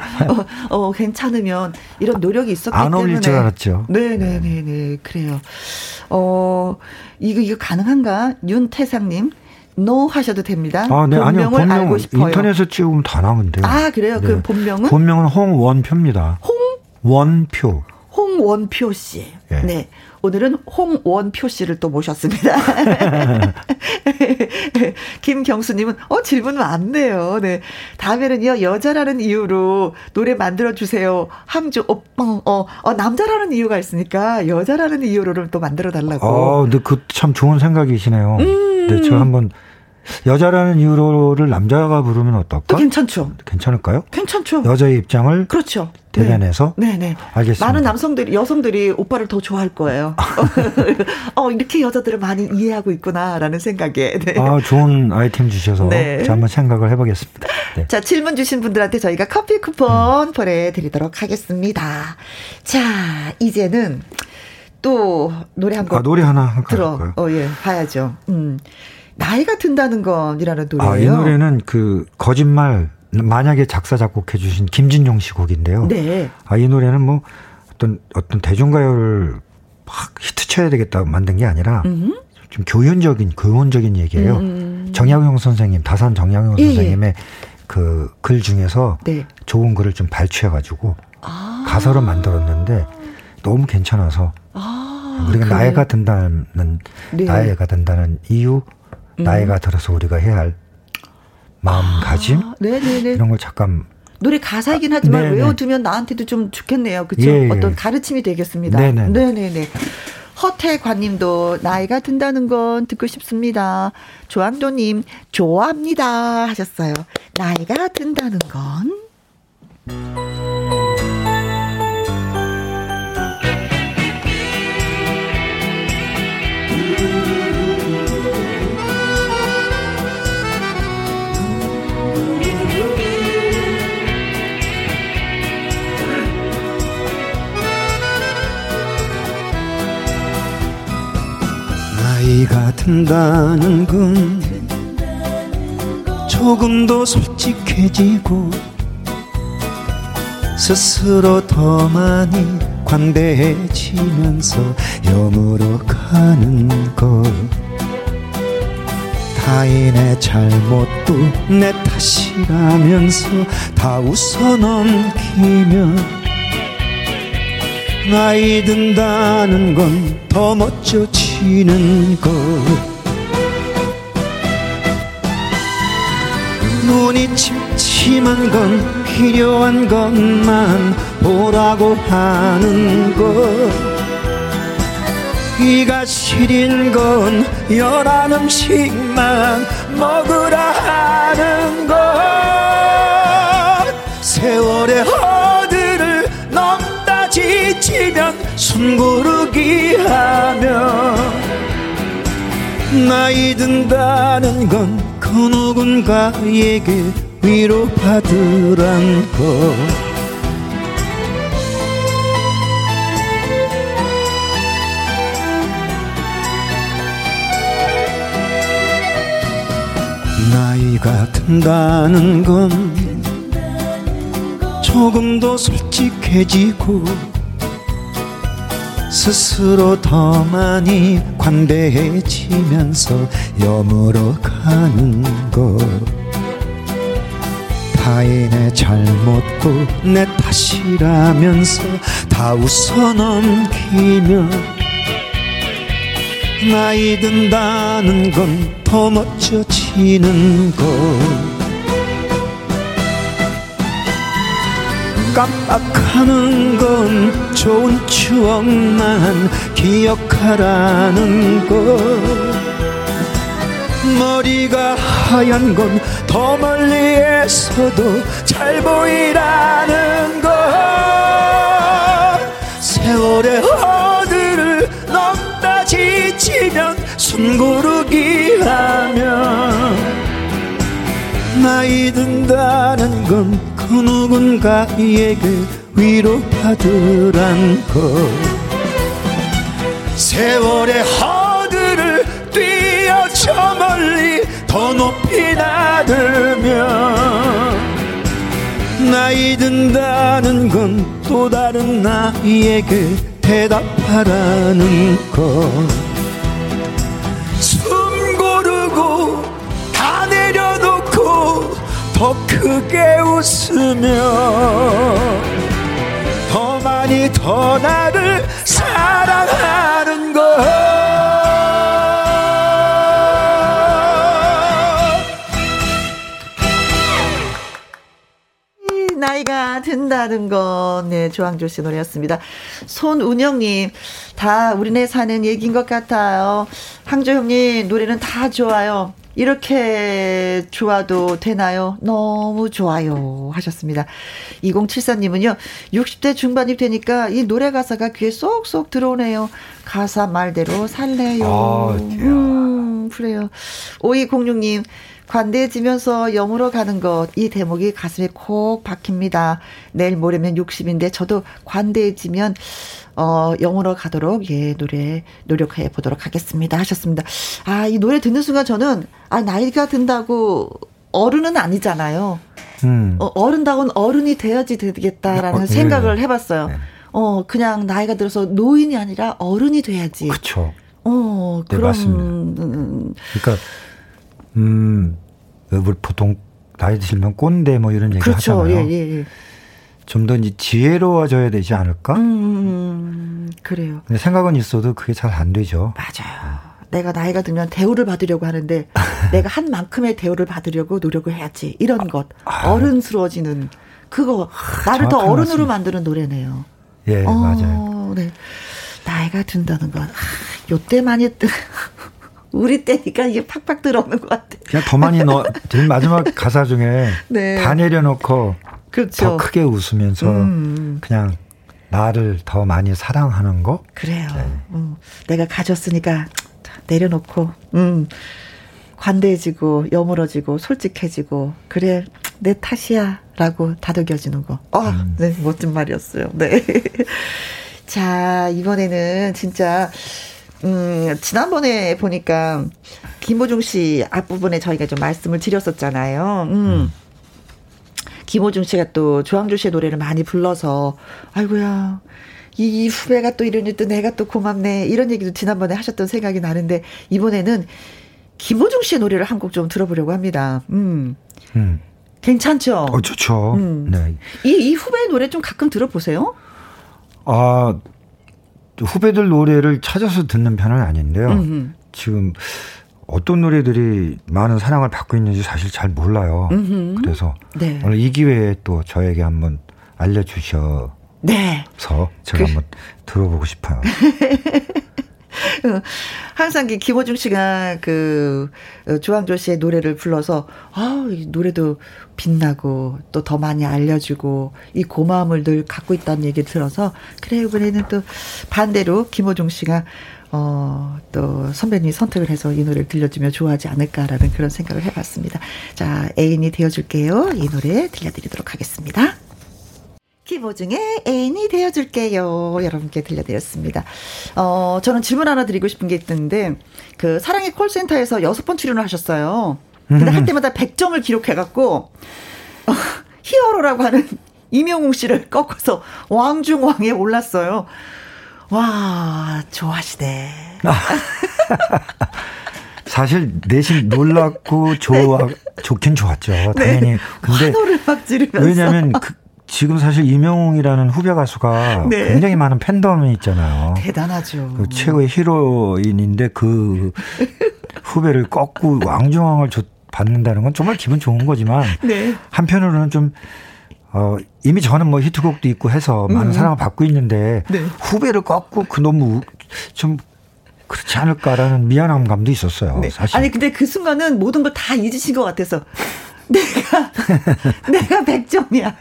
Speaker 1: 어, 어, 괜찮으면 이런 노력이 있었기
Speaker 4: 안
Speaker 1: 때문에
Speaker 4: 어울릴 줄 알았죠.
Speaker 1: 네네네 네 그래요. 어 이거 이거 가능한가? 윤태상님 노 하셔도 됩니다.
Speaker 4: 아, 네, 아니요.
Speaker 1: 본명을
Speaker 4: 본명
Speaker 1: 알고 싶어요.
Speaker 4: 인터넷에 찍으면 다 나오는데요.
Speaker 1: 아 그래요? 그
Speaker 4: 네.
Speaker 1: 본명은
Speaker 4: 본명은 홍원표입니다.
Speaker 1: 홍
Speaker 4: 원표.
Speaker 1: 홍원표 씨.
Speaker 4: 예.
Speaker 1: 네. 오늘은 홍원표 씨를 또 모셨습니다. 김경수님은, 어, 질문 많네요. 네. 다음에는요, 여자라는 이유로 노래 만들어주세요. 함주, 어, 어, 어, 어, 남자라는 이유가 있으니까 여자라는 이유로를 또 만들어달라고.
Speaker 4: 어, 근데 그 참 좋은 생각이시네요.
Speaker 1: 음.
Speaker 4: 네, 저 한번 여자라는 이유로를 남자가 부르면
Speaker 1: 또
Speaker 4: 어떨까?
Speaker 1: 괜찮죠?
Speaker 4: 괜찮을까요?
Speaker 1: 괜찮죠?
Speaker 4: 여자의 입장을
Speaker 1: 그렇죠.
Speaker 4: 대변해서
Speaker 1: 네, 네.
Speaker 4: 알겠습니다.
Speaker 1: 많은 남성들이 여성들이 오빠를 더 좋아할 거예요. 어 이렇게 여자들을 많이 이해하고 있구나라는 생각에. 네.
Speaker 4: 아, 좋은 아이템 주셔서
Speaker 1: 네.
Speaker 4: 한번 생각을 해 보겠습니다. 네.
Speaker 1: 자 질문 주신 분들한테 저희가 커피 쿠폰 보내 드리도록 하겠습니다. 자 이제는 또 노래 한곡
Speaker 4: 아, 노래 하나 할까요?
Speaker 1: 들어. 어예 봐야죠. 음 나이가 든다는 건이라는 노래예요.
Speaker 4: 아, 이 노래는 그 거짓말 만약에 작사 작곡해 주신 김진용 씨 곡인데요.
Speaker 1: 네.
Speaker 4: 아, 이 노래는 뭐 어떤 어떤 대중가요를 막 히트 쳐야 되겠다 만든 게 아니라
Speaker 1: 음.
Speaker 4: 좀 교훈적인 교훈적인 얘기예요.
Speaker 1: 음.
Speaker 4: 정약용 선생님, 다산 정약용
Speaker 1: 예, 예.
Speaker 4: 선생님의 그 글 중에서
Speaker 1: 네.
Speaker 4: 좋은 글을 좀 발췌해 가지고
Speaker 1: 아.
Speaker 4: 가사로 만들었는데 너무 괜찮아서
Speaker 1: 아,
Speaker 4: 우리가
Speaker 1: 그래요?
Speaker 4: 나이가 든다는
Speaker 1: 네.
Speaker 4: 나이가 든다는 이유,
Speaker 1: 음.
Speaker 4: 나이가 들어서 우리가 해야 할 마음가짐
Speaker 1: 아, 네네네.
Speaker 4: 이런 걸 잠깐
Speaker 1: 노래 가사이긴 하지만
Speaker 4: 네네.
Speaker 1: 외워두면 나한테도 좀 좋겠네요. 그렇죠?
Speaker 4: 예, 예.
Speaker 1: 어떤 가르침이 되겠습니다.
Speaker 4: 네네.
Speaker 1: 네 네네. 허태관님도 나이가 든다는 건 듣고 싶습니다. 조항도님 좋아합니다 하셨어요. 나이가 든다는 건
Speaker 3: 나이가 든다는 건 조금 더 솔직해지고 스스로 더 많이 관대해지면서 여물어 가는 것 타인의 잘못도 내 탓이라면서 다 웃어 넘기며 나이 든다는 건 더 멋져지 는 것. 눈이 침침한 건 필요한 것만 보라고 하는 것. 이가 시린 건 연한 음식만 먹으라 하는 것. 세월의 숨 고르기 하며 나이 든다는 건 그 누군가에게 위로받으란 것 나이가 든다는 건 조금 더 솔직해지고 스스로 더 많이 관대해지면서 여물어 가는 것. 타인의 잘못도 내 탓이라면서 다 웃어넘기며 나이 든다는 건 더 멋져지는 것 깜빡하는 건 좋은 추억만 기억하라는 것. 머리가 하얀 건 더 멀리에서도 잘 보이라는 것. 세월의 허들을 넘다 지치면 숨고르기 하면 나이 든다는 건그 누군가에게 위로받으란 것 세월의 허들을 뛰어 저 멀리 더 높이 나들면 나이 든다는 건 또 다른 나에게 대답하라는 것 더 크게 웃으며 더 많이 더 나를 사랑하는 것
Speaker 1: 나이가 든다는 건, 네, 조항조 씨 노래였습니다. 손운영님, 다 우리네 사는 얘기인 것 같아요. 항조 형님, 노래는 다 좋아요. 이렇게 좋아도 되나요? 너무 좋아요. 하셨습니다. 2074님은요, 60대 중반이 되니까 이 노래 가사가 귀에 쏙쏙 들어오네요. 가사 말대로 살래요.
Speaker 4: 아,
Speaker 1: 음, 그래요. 5206님, 관대해지면서 영으로 가는 것, 이 대목이 가슴에 콕 박힙니다. 내일 모레면 60인데 저도 관대해지면, 어, 영으로 가도록, 예, 노래, 노력해 보도록 하겠습니다. 하셨습니다. 아, 이 노래 듣는 순간 저는, 아, 나이가 든다고 어른은 아니잖아요.
Speaker 4: 음.
Speaker 1: 어, 어른다고는 어른이 돼야지 되겠다라는
Speaker 4: 어, 예.
Speaker 1: 생각을 해봤어요.
Speaker 4: 네.
Speaker 1: 어, 그냥 나이가 들어서 노인이 아니라 어른이 돼야지.
Speaker 4: 그쵸.
Speaker 1: 어,
Speaker 4: 네,
Speaker 1: 그런,
Speaker 4: 맞습니다.
Speaker 1: 음,
Speaker 4: 그러니까 음, 우리 보통 나이 드시면 꼰대 뭐 이런 얘기
Speaker 1: 그렇죠.
Speaker 4: 하잖아요.
Speaker 1: 예, 예, 예.
Speaker 4: 좀더 이제 지혜로워져야 되지 않을까?
Speaker 1: 음, 음, 그래요.
Speaker 4: 근데 생각은 있어도 그게 잘 안 되죠.
Speaker 1: 맞아요. 내가 나이가 들면 대우를 받으려고 하는데 내가 한 만큼의 대우를 받으려고 노력을 해야지. 이런 것.
Speaker 4: 아.
Speaker 1: 어른스러워지는 그거 나를 더 어른으로
Speaker 4: 말씀.
Speaker 1: 만드는 노래네요.
Speaker 4: 예,
Speaker 1: 어,
Speaker 4: 맞아요.
Speaker 1: 네. 나이가 든다는 건 아, 요때 많이 뜨 우리 때니까 이게 팍팍 들어오는 것 같아.
Speaker 4: 그냥 더 많이 넣어, 제일 마지막 가사 중에
Speaker 1: 네.
Speaker 4: 다 내려놓고
Speaker 1: 그렇죠.
Speaker 4: 더 크게 웃으면서
Speaker 1: 음.
Speaker 4: 그냥 나를 더 많이 사랑하는 거?
Speaker 1: 그래요.
Speaker 4: 네.
Speaker 1: 음, 내가 가졌으니까 내려놓고, 음, 관대해지고, 여물어지고, 솔직해지고, 그래, 내 탓이야. 라고 다독여주는 거. 아,
Speaker 4: 음.
Speaker 1: 네, 멋진 말이었어요. 네. 자, 이번에는 진짜, 음, 지난번에 보니까, 김호중 씨 앞부분에 저희가 좀 말씀을 드렸었잖아요. 음. 김호중 씨가 또 조항조 씨의 노래를 많이 불러서 아이고야 이, 이 후배가 또 이러니 또 내가 또 고맙네 이런 얘기도 지난번에 하셨던 생각이 나는데 이번에는 김호중 씨의 노래를 한 곡 좀 들어보려고 합니다. 음
Speaker 4: 음.
Speaker 1: 괜찮죠?
Speaker 4: 어, 좋죠.
Speaker 1: 음.
Speaker 4: 네.
Speaker 1: 이, 이 후배의 노래 좀 가끔 들어보세요.
Speaker 4: 아, 후배들 노래를 찾아서 듣는 편은 아닌데요.
Speaker 1: 음흠.
Speaker 4: 지금 어떤 노래들이 많은 사랑을 받고 있는지 사실 잘 몰라요.
Speaker 1: 음흠.
Speaker 4: 그래서
Speaker 1: 네.
Speaker 4: 오늘 이 기회에 또 저에게 한번 알려주셔서
Speaker 1: 네.
Speaker 4: 제가
Speaker 1: 그-
Speaker 4: 한번 들어보고 싶어요.
Speaker 1: 항상 그 김호중 씨가 그 어, 조항조 씨의 노래를 불러서 아, 이 노래도 빛나고 또 더 많이 알려주고 이 고마움을 늘 갖고 있다는 얘기 들어서 그래 이번에는 또 반대로 김호중 씨가 어, 또 선배님이 선택을 해서 이 노래를 들려주면 좋아하지 않을까라는 그런 생각을 해봤습니다. 자, 애인이 되어줄게요. 이 노래 들려드리도록 하겠습니다. 김호중의 애인이 되어줄게요. 여러분께 들려드렸습니다. 어, 저는 질문 하나 드리고 싶은 게 있는데, 그, 사랑의 콜센터에서 여섯 번 출연을 하셨어요. 근데 할 때마다 100점을 기록해갖고, 어, 히어로라고 하는 이명웅 씨를 꺾어서 왕중왕에 올랐어요. 와, 좋아하시네.
Speaker 4: 사실 내심 놀랍고 좋아 좋긴 좋았죠. 당연히. 근데
Speaker 1: 네. 환호를 막 지르면서.
Speaker 4: 왜냐하면 그, 지금 사실 이명웅이라는 후배 가수가
Speaker 1: 네.
Speaker 4: 굉장히 많은 팬덤이 있잖아요.
Speaker 1: 대단하죠.
Speaker 4: 그 최고의 히로인인데 그 후배를 꺾고 왕중왕을 줬- 받는다는 건 정말 기분 좋은 거지만
Speaker 1: 네.
Speaker 4: 한편으로는 좀 어, 이미 저는 뭐 히트곡도 있고 해서 많은
Speaker 1: 음.
Speaker 4: 사랑을 받고 있는데
Speaker 1: 네.
Speaker 4: 후배를 꺾고 그 너무 좀 그렇지 않을까라는 미안함 감도 있었어요.
Speaker 1: 네.
Speaker 4: 사실.
Speaker 1: 아니 근데 그 순간은 모든 걸 다 잊으신 것 같아서 내가 내가 100점이야.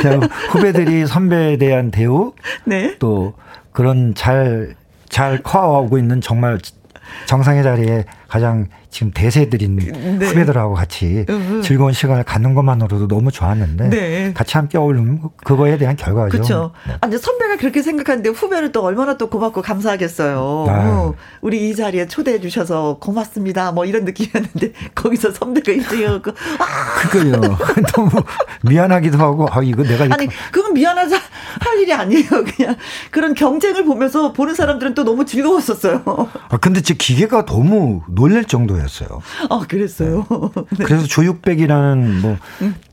Speaker 4: 그냥 후배들이 선배에 대한 대우
Speaker 1: 네.
Speaker 4: 또 그런 잘, 잘 커오고 있는 정말 정상의 자리에 가장 지금 대세들인
Speaker 1: 네.
Speaker 4: 후배들하고 같이
Speaker 1: 음, 음.
Speaker 4: 즐거운 시간을 갖는 것만으로도 너무 좋았는데
Speaker 1: 네.
Speaker 4: 같이 함께 어울리면 그거에 대한 결과죠.
Speaker 1: 그렇죠.
Speaker 4: 네.
Speaker 1: 아, 선배가 그렇게 생각하는데 후배는 또 얼마나 또 고맙고 감사하겠어요. 어, 우리 이 자리에 초대해 주셔서 고맙습니다. 뭐 이런 느낌이었는데 거기서 선배가 이제갖고 아,
Speaker 4: 그거요. 너무 미안하기도 하고 아 이거 내가
Speaker 1: 아니 그건 미안하자 할 일이 아니에요. 그냥 그런 경쟁을 보면서 보는 사람들은 또 너무 즐거웠었어요.
Speaker 4: 아 근데 제 기계가 너무 놀랄 정도 였어요.
Speaker 1: 아 그랬어요. 네.
Speaker 4: 그래서 조육백이라는 뭐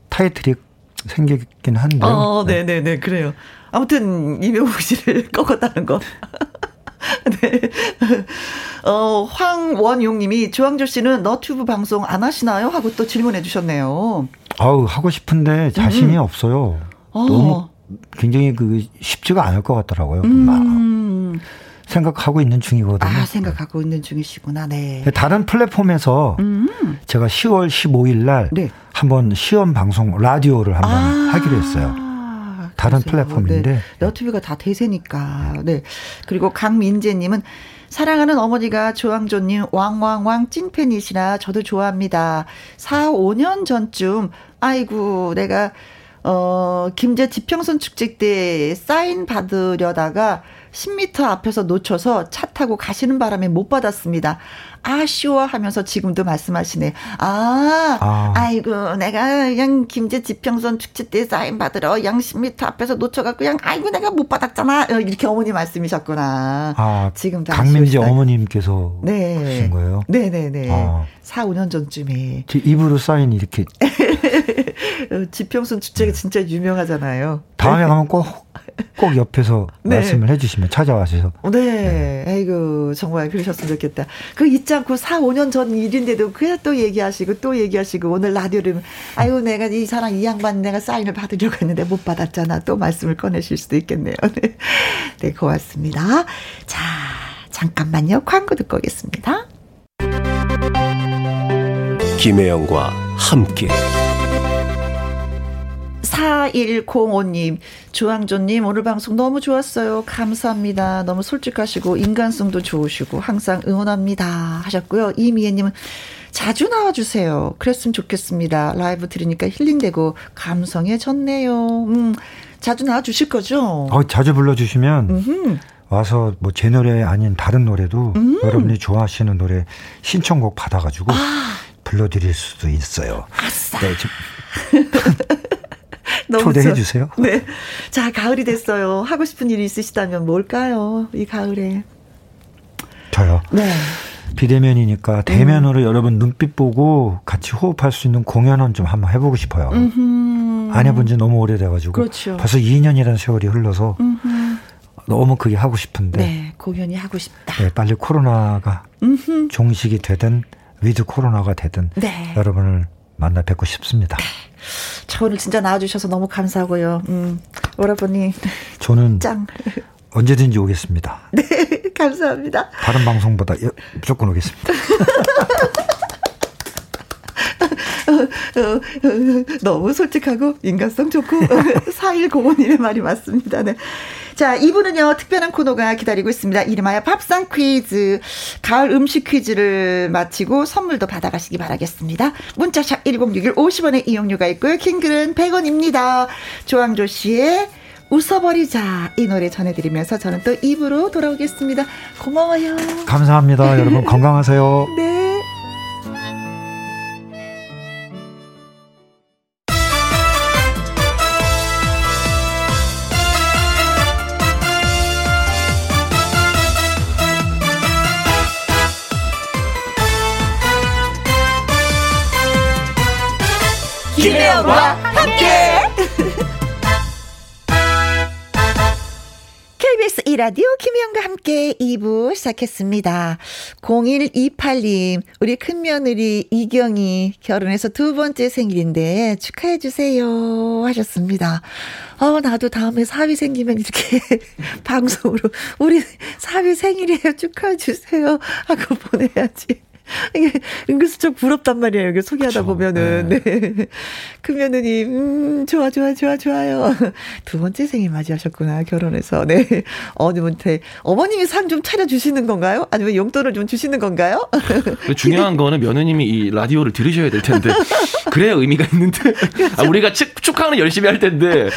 Speaker 4: 타이틀이 생기긴 한데.
Speaker 1: 어, 네, 네, 네, 그래요. 아무튼 이명국 씨를 꺾었다는 거. 네. 어, 황원용 님이 조항조 씨는 너튜브 방송 안 하시나요? 하고 또 질문해 주셨네요.
Speaker 4: 아우 하고 싶은데 자신이 없어요.
Speaker 1: 음. 어.
Speaker 4: 너무 굉장히 그 쉽지가 않을 것 같더라고요. 막
Speaker 1: 음,
Speaker 4: 생각하고 있는 중이거든요.
Speaker 1: 아 생각하고 있는 중이시구나. 네.
Speaker 4: 다른 플랫폼에서
Speaker 1: 음,
Speaker 4: 제가 10월 15일 날
Speaker 1: 네.
Speaker 4: 한번 시험 방송 라디오를 한번 하기로 했어요.
Speaker 1: 아,
Speaker 4: 다른
Speaker 1: 그러세요.
Speaker 4: 플랫폼인데.
Speaker 1: 네. 너튜브가 다 대세니까. 네. 그리고 강민재님은 사랑하는 어머니가 조항조님 왕왕왕 찐팬이시라 저도 좋아합니다. 4, 5년 전쯤 아이고 내가 어 김제 지평선 축제 때 사인 받으려다가 10m 앞에서 놓쳐서 차 타고 가시는 바람에 못 받았습니다. 아쉬워 하면서 지금도 말씀하시네. 아,
Speaker 4: 아.
Speaker 1: 아이고 내가 그냥 김제 지평선 축제 때 사인 받으러 양 10m 앞에서 놓쳐갖고 그냥 아이고 내가 못 받았잖아. 어, 이렇게 어머니 말씀이셨구나.
Speaker 4: 아,
Speaker 1: 지금도
Speaker 4: 강민지. 어머님께서
Speaker 1: 네.
Speaker 4: 하신 거예요.
Speaker 1: 네네네.
Speaker 4: 아.
Speaker 1: 4, 5년 전쯤에
Speaker 4: 제 입으로 사인 이렇게
Speaker 1: 어, 지평선 축제가 진짜 유명하잖아요.
Speaker 4: 다음에 가면 꼭, 꼭 옆에서
Speaker 1: 네.
Speaker 4: 말씀을 해주시면 찾아와셔서.
Speaker 1: 네. 아이고, 정말 그러셨으면 좋겠다. 그 잊지 않고 4, 5년 전 일인데도 그냥 또 얘기하시고 또 얘기하시고 오늘 라디오를, 아이고, 내가 이 사람 이 양반 내가 사인을 받으려고 했는데 못 받았잖아. 또 말씀을 꺼내실 수도 있겠네요. 네. 네, 고맙습니다. 자, 잠깐만요. 광고 듣고 오겠습니다.
Speaker 2: 김혜영과 함께
Speaker 1: 4105님, 조항조님, 오늘 방송 너무 좋았어요. 감사합니다. 너무 솔직하시고, 인간성도 좋으시고, 항상 응원합니다. 하셨고요. 이미애님은 자주 나와주세요. 그랬으면 좋겠습니다. 라이브 들으니까 힐링되고, 감성에 졌네요. 음, 자주 나와주실 거죠?
Speaker 4: 어, 자주 불러주시면
Speaker 1: 음흠.
Speaker 4: 와서 뭐 제 노래 아닌 다른 노래도
Speaker 1: 음.
Speaker 4: 여러분이 좋아하시는 노래 신청곡 받아가지고 불러드릴 수도 있어요.
Speaker 1: 아. 아싸.
Speaker 4: 네, 초대해
Speaker 1: 좋아.
Speaker 4: 주세요.
Speaker 1: 네. 자, 가을이 됐어요. 하고 싶은 일이 있으시다면 뭘까요? 이 가을에.
Speaker 4: 저요.
Speaker 1: 네.
Speaker 4: 비대면이니까 대면으로 여러분 눈빛 보고 같이 호흡할 수 있는 공연은 좀 한번 해보고 싶어요.
Speaker 1: 음흠.
Speaker 4: 안 해본 지 너무 오래돼가지고
Speaker 1: 그렇죠.
Speaker 4: 벌써 2년이라는 세월이 흘러서
Speaker 1: 음흠.
Speaker 4: 너무 그게 하고 싶은데
Speaker 1: 네, 공연이 하고 싶다.
Speaker 4: 네, 빨리 코로나가
Speaker 1: 음흠.
Speaker 4: 종식이 되든 위드 코로나가 되든
Speaker 1: 네.
Speaker 4: 여러분을 만나 뵙고 싶습니다.
Speaker 1: 저 오늘 진짜 나와주셔서 너무 감사하고요. 음, 여러분이
Speaker 4: 저는
Speaker 1: 짱.
Speaker 4: 언제든지 오겠습니다.
Speaker 1: 네, 감사합니다.
Speaker 4: 다른 방송보다 예, 무조건 오겠습니다.
Speaker 1: 너무 솔직하고 인간성 좋고 4105님의 말이 맞습니다. 네. 자, 이분은요, 특별한 코너가 기다리고 있습니다. 이름하여 밥상 퀴즈. 가을 음식 퀴즈를 마치고 선물도 받아가시기 바라겠습니다. 문자샵 1061 50원의 이용료가 있고요. 킹글은 100원입니다. 조항조 씨의 웃어버리자. 이 노래 전해드리면서 저는 또 입으로 돌아오겠습니다. 고마워요.
Speaker 4: 감사합니다. 여러분 건강하세요.
Speaker 1: 네. 김혜영과 함께. KBS 이 라디오 김희영과 함께 2부 시작했습니다. 0128님, 우리 큰며느리 이경이 결혼해서 두 번째 생일인데 축하해주세요. 하셨습니다. 어, 나도 다음에 사위 생기면 이렇게 방송으로 우리 사위 생일이에요. 축하해주세요. 하고 보내야지. 이게 은근슬쩍 부럽단 말이에요. 여기 소개하다 그렇죠. 보면은. 네. 네. 그 며느님, 음, 좋아, 좋아, 좋아, 좋아요. 두 번째 생일 맞이하셨구나, 결혼해서. 네. 어머님한테, 어머님이 상 좀 차려주시는 건가요? 아니면 용돈을 좀 주시는 건가요?
Speaker 5: 중요한 거는 며느님이 이 라디오를 들으셔야 될 텐데. 그래야 의미가 있는데. 그렇죠. 아, 우리가 축, 축하는 열심히 할 텐데.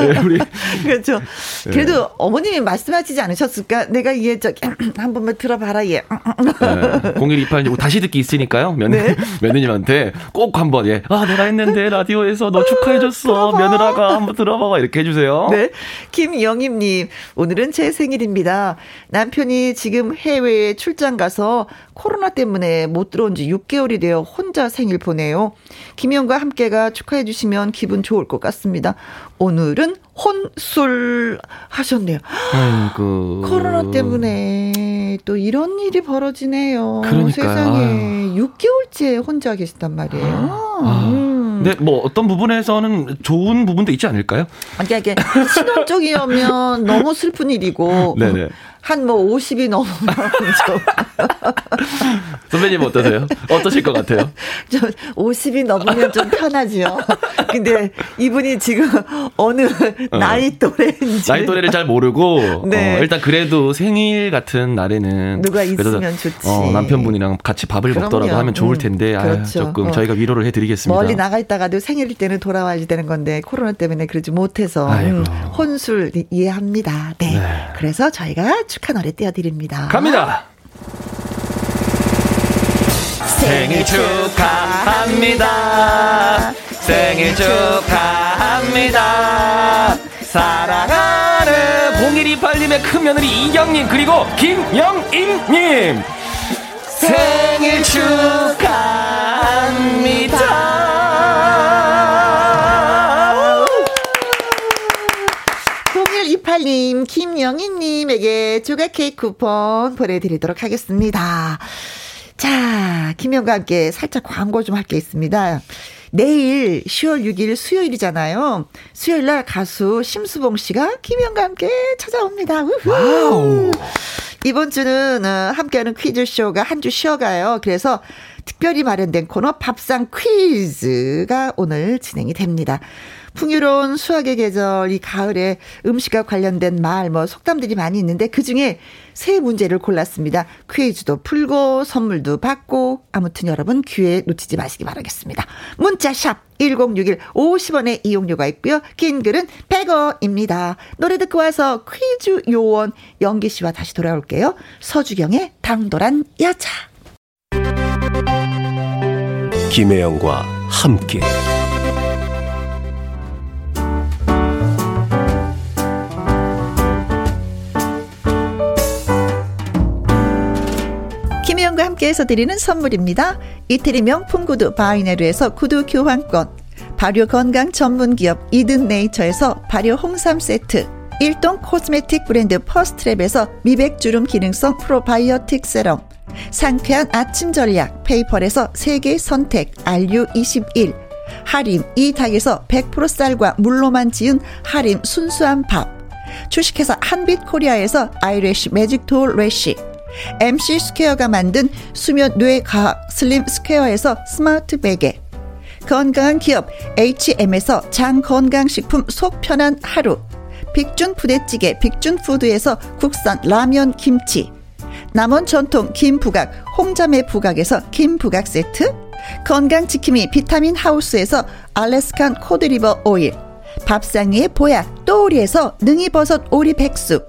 Speaker 5: 네, 우리.
Speaker 1: 그렇죠. 네. 그래도 네. 어머님이 말씀하시지 않으셨을까? 내가 이게 저기, 한 번만 들어봐라, 얘.
Speaker 5: 네. 0128 님, 다시 듣기 있으니까요. 며느, 네. 며느님한테 꼭 한번, 예. 아, 내가 했는데 라디오에서 너 축하해 줬어. 아, 며느라가 한번 들어봐. 이렇게 해 주세요.
Speaker 1: 네. 김영임 님, 오늘은 제 생일입니다. 남편이 지금 해외에 출장 가서 코로나 때문에 못 들어온 지 6개월이 되어 혼자 생일 보내요. 김영과 함께가 축하해 주시면 기분 좋을 것 같습니다. 오늘은 혼술 하셨네요. 아이고. 코로나 때문에 또 이런 일이 벌어지네요. 그러니까요. 세상에 아유. 6개월째 혼자 계시단 말이에요. 아.
Speaker 5: 음. 네, 뭐 어떤 부분에서는 좋은 부분도 있지 않을까요?
Speaker 1: 그러니까 이게 신혼 쪽이면 너무 슬픈 일이고 네네. 한 뭐 50이 넘으면 좀.
Speaker 5: 선배님 어떠세요? 어떠실 것 같아요?
Speaker 1: 좀 50이 넘으면 좀 편하지요. 근데 이분이 지금 어느 어. 나이 또래인지.
Speaker 5: 나이 또래를 잘 모르고. 네. 어, 일단 그래도 생일 같은 날에는.
Speaker 1: 누가 있으면 좋지.
Speaker 5: 어, 남편분이랑 같이 밥을 그럼요. 먹더라도 하면 좋을 음, 텐데. 음, 그렇죠. 아유, 조금 어. 저희가 위로를 해드리겠습니다.
Speaker 1: 멀리 나가 있다가도 생일 때는 돌아와야 되는 건데 코로나 때문에 그러지 못해서. 음, 혼술 이해합니다. 네. 네. 그래서 저희가 축하 노래 띄워드립니다.
Speaker 5: 갑니다. 생일 축하합니다. 생일 축하합니다. 사랑하는 0128님의 큰 며느리 이경님 그리고 김영임님 생일 축하합니다.
Speaker 1: 0128님, 김영희님에게 조각 케이크 쿠폰 보내드리도록 하겠습니다. 자, 김영과 함께 살짝 광고 좀 할 게 있습니다. 내일 10월 6일 수요일이잖아요. 수요일 날 가수 심수봉 씨가 김영과 함께 찾아옵니다. 우후. 이번 주는 어, 함께하는 퀴즈쇼가 한 주 쉬어가요. 그래서 특별히 마련된 코너 밥상 퀴즈가 오늘 진행이 됩니다. 풍요로운 수학의 계절, 이 가을에 음식과 관련된 말, 뭐 속담들이 많이 있는데 그 중에 세 문제를 골랐습니다. 퀴즈도 풀고 선물도 받고 아무튼 여러분 기회 놓치지 마시기 바라겠습니다. 문자샵 1061 50원의 이용료가 있고요. 긴 글은 100원입니다. 노래 듣고 와서 퀴즈 요원 영기 씨와 다시 돌아올게요. 서주경의 당돌한 여자.
Speaker 2: 김혜영과 함께
Speaker 1: 김혜영과 함께해서 드리는 선물입니다. 이태리 명품 구두 바이네르에서 구두 교환권 발효 건강 전문 기업 이든 네이처에서 발효 홍삼 세트 일동 코스메틱 브랜드 퍼스트랩에서 미백 주름 기능성 프로바이오틱 세럼 상쾌한 아침 전략 페이펄에서 세계 선택 RU21 하림 이 닭에서 100% 쌀과 물로만 지은 하림 순수한 밥 주식회사 한빛코리아에서 eyelash magic tall lash MC 스퀘어가 만든 수면 뇌 과학 슬립 스퀘어에서 스마트 베개 건강한 기업 H&M에서 장 건강식품 속 편한 하루. 빅준 부대찌개 빅준 푸드에서 국산 라면 김치. 남원 전통 김부각 홍자매 부각에서 김부각 세트. 건강지킴이 비타민 하우스에서 Alaskan cod liver oil. 밥상위의 보약 또오리에서 능이버섯 오리 백숙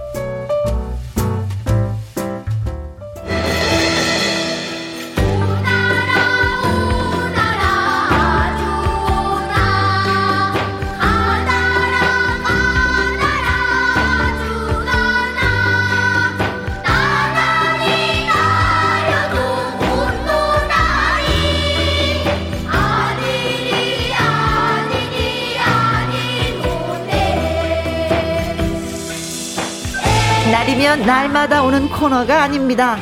Speaker 1: 날마다 오는 코너가 아닙니다.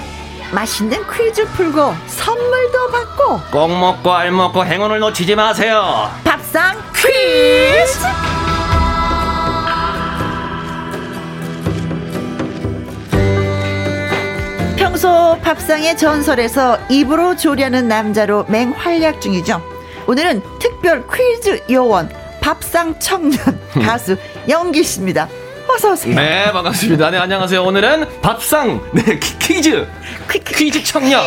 Speaker 1: 맛있는 퀴즈 풀고 선물도 받고
Speaker 5: 꼭 먹고 알 먹고 행운을 놓치지 마세요.
Speaker 1: 밥상 퀴즈! 평소 밥상의 전설에서 입으로 조리하는 남자로 맹활약 중이죠. 오늘은 특별 퀴즈 요원 밥상 청년 가수 영기 씨입니다. 어서 오세요.
Speaker 5: 네, 반갑습니다. 네, 안녕하세요. 오늘은 밥상 네, 퀴- 퀴즈 퀴즈 청년.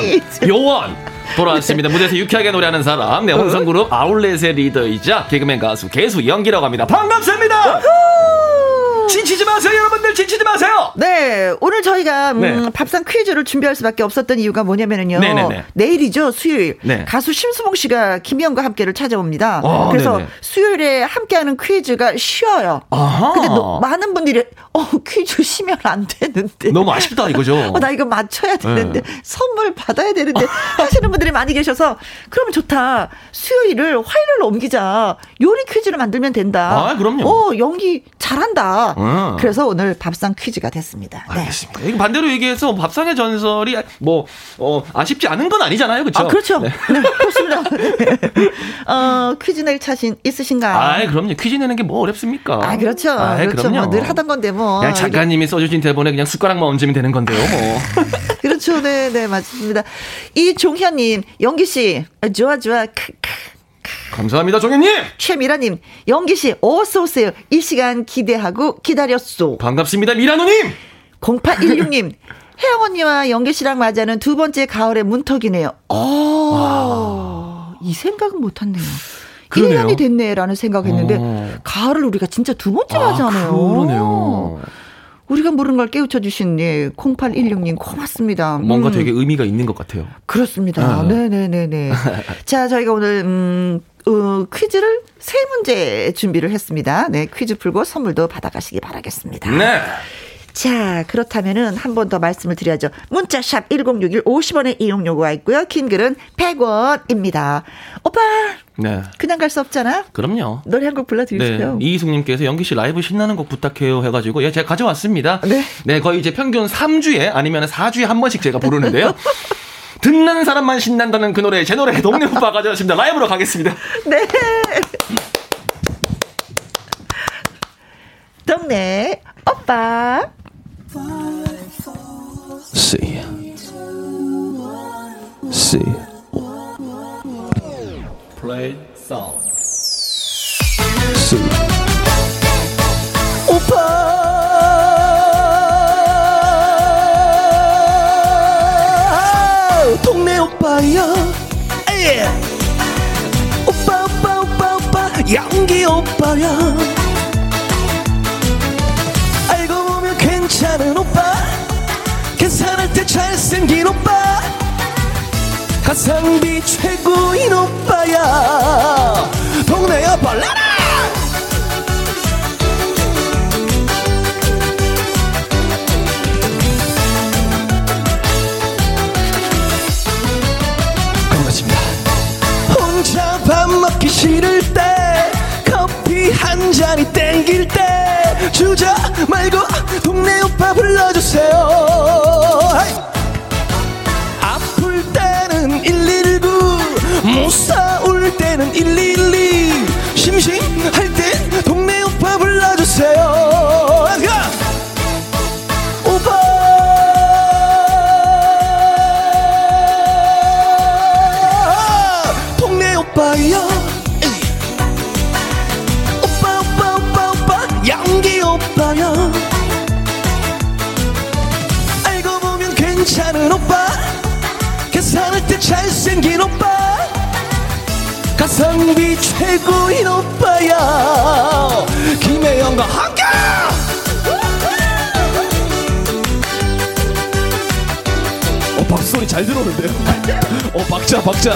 Speaker 5: 요원 돌아왔습니다. 무대에서 유쾌하게 노래하는 사람, 네, 홍성그룹 아울렛의 리더이자 개그맨 가수 개수 연기라고 합니다. 반갑습니다. 지치지 마세요, 여러분들 지치지 마세요.
Speaker 1: 네, 오늘 저희가 음,
Speaker 5: 네.
Speaker 1: 밥상 퀴즈를 준비할 수밖에 없었던 이유가 뭐냐면요.
Speaker 5: 네네네.
Speaker 1: 내일이죠, 수요일.
Speaker 5: 네.
Speaker 1: 가수 심수봉 씨가 김희영과 함께를 찾아옵니다.
Speaker 5: 아,
Speaker 1: 그래서
Speaker 5: 네네.
Speaker 1: 수요일에 함께하는 퀴즈가 쉬어요.
Speaker 5: 아하.
Speaker 1: 근데 너- 많은 분들이 어 퀴즈 쉬면 안 되는데.
Speaker 5: 너무 아쉽다 이거죠.
Speaker 1: 어, 나 이거 맞춰야 되는데
Speaker 5: 네.
Speaker 1: 선물 받아야 되는데 하시는 분들이 많이 계셔서 그러면 좋다 수요일을 화요일로 옮기자 요리 퀴즈를 만들면 된다.
Speaker 5: 아, 그럼요.
Speaker 1: 어 연기 잘한다.
Speaker 5: 음.
Speaker 1: 그래서 오늘 밥상 퀴즈가 됐습니다. 네.
Speaker 5: 알겠습니다. 이거 반대로 얘기해서 밥상의 전설이 뭐 어, 아쉽지 않은 건 아니잖아요, 그렇죠?
Speaker 1: 아 그렇죠.
Speaker 5: 네.
Speaker 1: 네, 그렇습니다. 어 퀴즈 낼 자신 있으신가요?
Speaker 5: 아, 그럼요. 퀴즈 내는 게 뭐 어렵습니까?
Speaker 1: 아, 그렇죠.
Speaker 5: 아이,
Speaker 1: 그렇죠. 뭐 늘 하던 건데 뭐.
Speaker 5: 그냥 작가님이 써주신 대본에 그냥 숟가락만 얹으면 되는 건데요, 뭐.
Speaker 1: 그렇죠. 네, 네, 맞습니다. 이종현님, 영기 씨, 좋아, 좋아. 크, 크.
Speaker 5: 감사합니다, 종현님.
Speaker 1: 최미라님, 영기씨, 어서오세요. 이 시간 기대하고 기다렸소.
Speaker 5: 반갑습니다, 미라노님.
Speaker 1: 0816님, 혜영 언니와 영기 씨랑 맞이하는 두 번째 가을의 문턱이네요. 어, 이 생각은 못했네요.
Speaker 5: 그러네요.
Speaker 1: 1년이 됐네라는 생각했는데
Speaker 5: 어.
Speaker 1: 가을을 우리가 진짜 두 번째
Speaker 5: 아,
Speaker 1: 맞이하네요.
Speaker 5: 그러네요.
Speaker 1: 우리가 모르는 걸 깨우쳐 주신 예, 0816님 고맙습니다.
Speaker 5: 뭔가
Speaker 1: 음,
Speaker 5: 되게 의미가 있는 것 같아요.
Speaker 1: 그렇습니다.
Speaker 5: 아.
Speaker 1: 네네네네. 자, 저희가 오늘 음, 어, 퀴즈를 세 문제 준비를 했습니다. 네, 퀴즈 풀고 선물도 받아가시기 바라겠습니다.
Speaker 5: 네.
Speaker 1: 자, 그렇다면은 한 번 더 말씀을 드려야죠. 문자샵 1061 50원의 이용 요구가 있고요. 긴 글은 100원입니다. 오빠,
Speaker 5: 네.
Speaker 1: 그냥 갈 수 없잖아.
Speaker 5: 그럼요.
Speaker 1: 노래 한곡
Speaker 5: 네.
Speaker 1: 불러드리세요.
Speaker 5: 이희숙님께서 영기 씨 라이브 신나는 곡 부탁해요 해가지고 예 제가 가져왔습니다.
Speaker 1: 네.
Speaker 5: 거의 이제 평균 3주에 아니면 4주에 한 번씩 제가 부르는데요. 듣는 사람만 신난다는 그 노래 제 노래 동네 오빠 가져왔습니다. 라이브로 가겠습니다.
Speaker 1: 네. 동네 오빠.
Speaker 2: See. See.
Speaker 5: Play song.
Speaker 2: See. 오빠 동네 오빠야 예. 오빠 오빠 오빠 오빠 연기 오빠야 괜찮은 오빠 계산할 때 잘생긴 오빠 가성비 최고인 오빠야. 동네 오빠 라라 반갑습니다. 혼자 밥 먹기 싫을 주저 말고 동네 오빠 불러주세요 하이! 아플 때는 119 무사올 때는 112 심심할 땐 동네 오빠 불러주세요 잘생긴 오빠. 가성비 최고인 오빠야. 김혜영과 함께! 어 박소리 잘 들어오는데요? 어 박자 박자.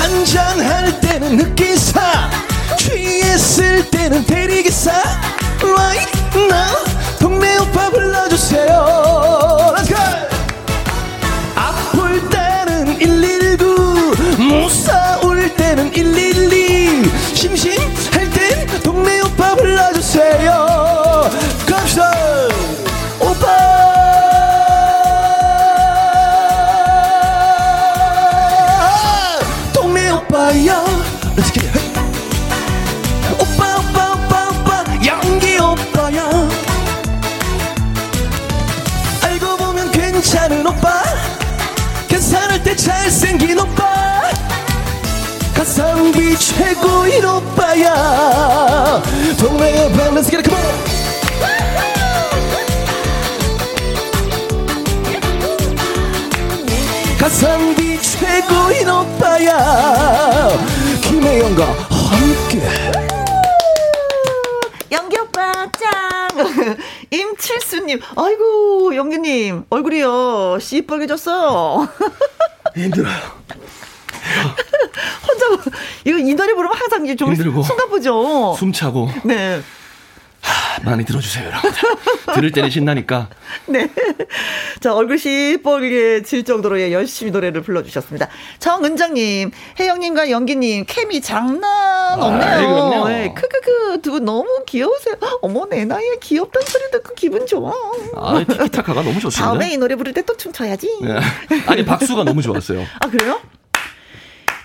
Speaker 2: 한잔 할 때는 느끼사 취했을 때는 대리기사. Right now 동네 오빠 불러주세요
Speaker 5: 가성비 최고인 오빠야. 동네의 밸런스 게라 컴온 가성비 최고인 오빠야. 김혜영과 함께.
Speaker 1: 연기 오빠 짱! 임칠수님 아이고 연기님 얼굴이요. 씨뻘개졌어요
Speaker 5: 힘들어요
Speaker 1: 혼자 이거 이 노래 부르면 항상 이제 좀
Speaker 5: 힘들고.
Speaker 1: 숨가쁘죠
Speaker 5: 숨차고
Speaker 1: 네.
Speaker 5: 많이 들어주세요 여러분 들을 때는 신나니까
Speaker 1: 네. 자, 얼굴 시뻘게 정도로 예, 열심히 노래를 불러주셨습니다. 정은정님, 혜영님과 연기님, 케미 장난 없네요.
Speaker 5: 아이, 그럼요.
Speaker 1: 네, 크크크, 두 분 너무 귀여우세요. 어머, 내 나이에 귀엽다는 소리 듣고 기분 좋아.
Speaker 5: 아 티키타카가 너무 좋습니다
Speaker 1: 다음에 이 노래 부를 때 또 춤춰야지.
Speaker 5: 네. 아니 박수가 너무 좋았어요
Speaker 1: 아, 그래요?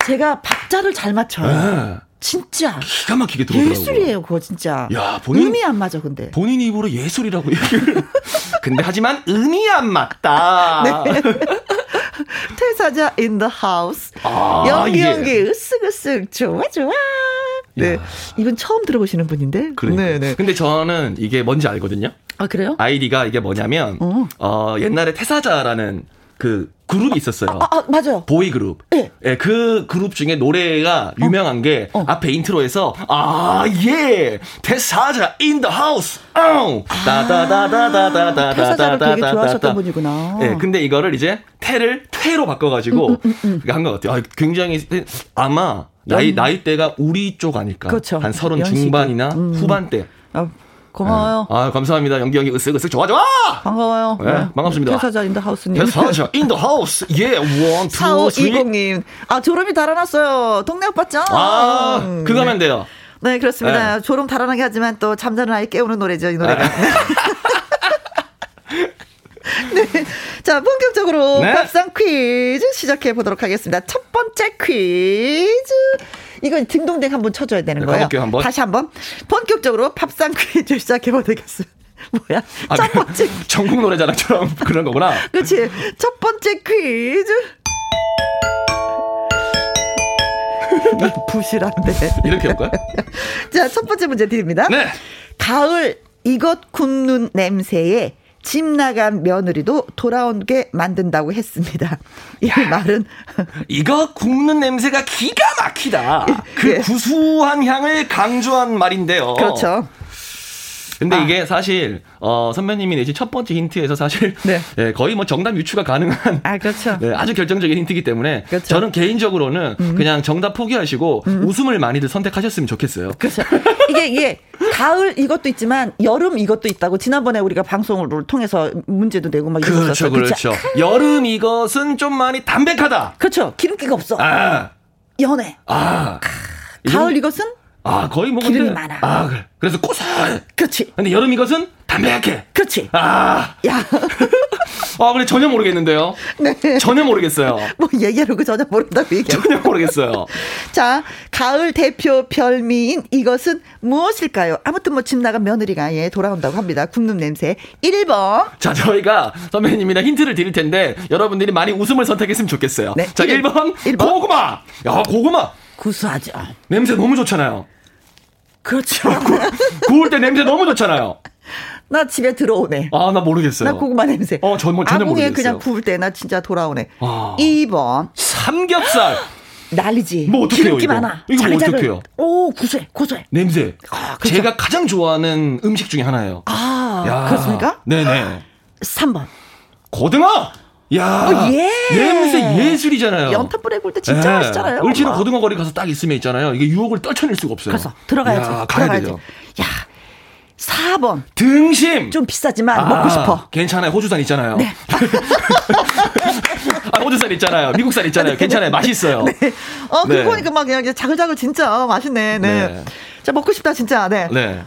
Speaker 1: 제가 박자를 잘 맞춰요.
Speaker 5: 네.
Speaker 1: 진짜.
Speaker 5: 기가 막히게 들어오더라고요
Speaker 1: 예술이에요, 그거 진짜.
Speaker 5: 야, 본인-
Speaker 1: 음이 안 맞아, 근데.
Speaker 5: 본인 입으로 예술이라고 얘기를 근데 하지만 음이 안 맞다
Speaker 1: 네. 퇴사자 in the house.
Speaker 5: 아,
Speaker 1: 연기
Speaker 5: 예.
Speaker 1: 연기 으쓱으쓱 좋아 좋아. 네.
Speaker 5: 야.
Speaker 1: 이건 처음 들어보시는 분인데.
Speaker 5: 그러니까.
Speaker 1: 네, 네.
Speaker 5: 근데 저는 이게 뭔지 알거든요
Speaker 1: 아 그래요?
Speaker 5: 아이디가 이게 뭐냐면
Speaker 1: 어.
Speaker 5: 어 옛날에 태사자라는 그 그룹이 있었어요
Speaker 1: 아, 아 맞아요.
Speaker 5: 보이 그룹.
Speaker 1: 네.
Speaker 5: 예, 그 그룹 중에 노래가 유명한 게
Speaker 1: 어.
Speaker 5: 앞에 인트로에서 아, 예. 태사자 in the house. 어. 따다다다다다다다다다다.
Speaker 1: 태사자를 되게 좋아하셨던 분이구나.
Speaker 5: 예, 근데 이거를 이제 태를 퇴로 바꿔 가지고
Speaker 1: 음,
Speaker 5: 한것 같아요. 아, 굉장히 아마 나이 나이대가 우리 쪽 아닐까.
Speaker 1: 그렇죠.
Speaker 5: 한 서른. 중반이나
Speaker 1: 음.
Speaker 5: 후반대.
Speaker 1: 아, 고마워요.
Speaker 5: 아, 감사합니다. 연기 연기 으쓱으쓱 좋아 좋아.
Speaker 1: 반가워요.
Speaker 5: 네, 반갑습니다.
Speaker 1: 퇴사자 in the house님.
Speaker 5: 태사자 in the house. 예. one, two, three.
Speaker 1: 4520님. 아, 졸음이 달아났어요. 동네 오빠 짱.
Speaker 5: 아, 그거 하면 돼요.
Speaker 1: 네, 그렇습니다. 졸음 달아나게 하지만 또 잠자는 아이 깨우는 노래죠, 이 노래가.
Speaker 5: 아.
Speaker 1: 네. 자, 본격적으로
Speaker 5: 네.
Speaker 1: 밥상 퀴즈 시작해 보도록 하겠습니다. 첫 번째 퀴즈. 이건 딩동댕 한번 쳐줘야 되는
Speaker 5: 네,
Speaker 1: 거예요.
Speaker 5: 한번.
Speaker 1: 다시 한번. 본격적으로 밥상 퀴즈 시작해 보겠습니다. 뭐야?
Speaker 5: 아, 첫그
Speaker 1: 번째.
Speaker 5: 전국 노래자랑처럼 그런 거구나.
Speaker 1: 그치? 첫 번째 퀴즈. 부실한데.
Speaker 5: 이렇게 할까요?
Speaker 1: 자, 첫 번째 문제 드립니다.
Speaker 5: 네.
Speaker 1: 가을 이것 굽는 냄새에 집 나간 며느리도 돌아오게 만든다고 했습니다. 이 말은
Speaker 5: 이거 굽는 냄새가 기가 막히다. 그
Speaker 1: 예.
Speaker 5: 구수한 향을 강조한 말인데요.
Speaker 1: 그렇죠.
Speaker 5: 근데
Speaker 1: 아.
Speaker 5: 이게 사실 어, 선배님이 내신 첫 번째 힌트에서 사실
Speaker 1: 네.
Speaker 5: 예, 거의 뭐 정답 유추가 가능한
Speaker 1: 아, 그렇죠.
Speaker 5: 네, 아주 결정적인 힌트이기 때문에
Speaker 1: 그렇죠. 음.
Speaker 5: 저는 개인적으로는 그냥 정답 포기하시고 웃음을 많이들 선택하셨으면 좋겠어요.
Speaker 1: 그렇죠. 이게 이게 가을 이것도 있지만 여름 이것도 있다고 지난번에 우리가 방송을 통해서 문제도 내고 막
Speaker 5: 그렇죠. 그렇죠. 여름 이것은 좀 많이 담백하다.
Speaker 1: 그렇죠. 기름기가 없어.
Speaker 5: 아,
Speaker 1: 연해.
Speaker 5: 아.
Speaker 1: 가을 이것은
Speaker 5: 아, 거의 뭐
Speaker 1: 기름이
Speaker 5: 근데-
Speaker 1: 많아.
Speaker 5: 아, 그래. 그래서 고소해.
Speaker 1: 그렇지.
Speaker 5: 근데 여름 이것은 담백해.
Speaker 1: 그렇지.
Speaker 5: 아,
Speaker 1: 야,
Speaker 5: 아, 근데 전혀 모르겠는데요.
Speaker 1: 네.
Speaker 5: 전혀 모르겠어요.
Speaker 1: 뭐 얘기하려고 전혀 모른다고 얘기하고.
Speaker 5: 전혀 모르겠어요.
Speaker 1: 자, 가을 대표 별미인 이것은 무엇일까요? 아무튼 뭐 집 나간 며느리가 예, 돌아온다고 합니다. 굽는 냄새. 1번.
Speaker 5: 자, 저희가 선배님이랑 힌트를 드릴 텐데 여러분들이 많이 웃음을 선택했으면 좋겠어요.
Speaker 1: 네,
Speaker 5: 자,
Speaker 1: 일
Speaker 5: 1번,
Speaker 1: 일 번.
Speaker 5: 고구마. 야, 고구마.
Speaker 1: 구수하죠.
Speaker 5: 냄새 너무 좋잖아요.
Speaker 1: 그렇죠.
Speaker 5: 구울 때 냄새 너무 좋잖아요.
Speaker 1: 나 집에 들어오네.
Speaker 5: 아, 나 모르겠어요.
Speaker 1: 나 고구마 냄새.
Speaker 5: 어, 전뭐 전혀
Speaker 1: 아궁이에
Speaker 5: 모르겠어요.
Speaker 1: 그냥 구울 때 나 진짜 돌아오네.
Speaker 5: 아.
Speaker 1: 2번.
Speaker 5: 삼겹살.
Speaker 1: 난리지.
Speaker 5: 뭐 어떡해요,
Speaker 1: 기름기
Speaker 5: 이거?
Speaker 1: 많아.
Speaker 5: 이거 뭐
Speaker 1: 자글자글.
Speaker 5: 어떡해요?
Speaker 1: 오, 구수해. 고소해.
Speaker 5: 냄새.
Speaker 1: 아, 그렇죠.
Speaker 5: 제가 가장 좋아하는 음식 중에 하나예요.
Speaker 1: 아,
Speaker 5: 야.
Speaker 1: 그렇습니까?
Speaker 5: 네네.
Speaker 1: 3번.
Speaker 5: 고등어! 야
Speaker 1: 어, 예.
Speaker 5: 냄새 예술이잖아요.
Speaker 1: 연탄 불에 구울 때 진짜
Speaker 5: 예.
Speaker 1: 맛있잖아요.
Speaker 5: 을지로
Speaker 1: 엄마.
Speaker 5: 고등어 거리 가서 딱 있으면 있잖아요. 이게 유혹을 떨쳐낼 수가 없어요.
Speaker 1: 가서 들어가야지.
Speaker 5: 야, 가야. 돼요.
Speaker 1: 야, 4번.
Speaker 5: 등심!
Speaker 1: 좀 비싸지만
Speaker 5: 아,
Speaker 1: 먹고 싶어.
Speaker 5: 괜찮아요. 호주산 있잖아요.
Speaker 1: 네.
Speaker 5: 아, 호주산 있잖아요. 미국산 있잖아요. 괜찮아요. 맛있어요.
Speaker 1: 어,
Speaker 5: 네.
Speaker 1: 그거 보니까 막 그냥 자글자글 진짜 맛있네. 네.
Speaker 5: 네.
Speaker 1: 자, 먹고 싶다, 진짜. 네.
Speaker 5: 네.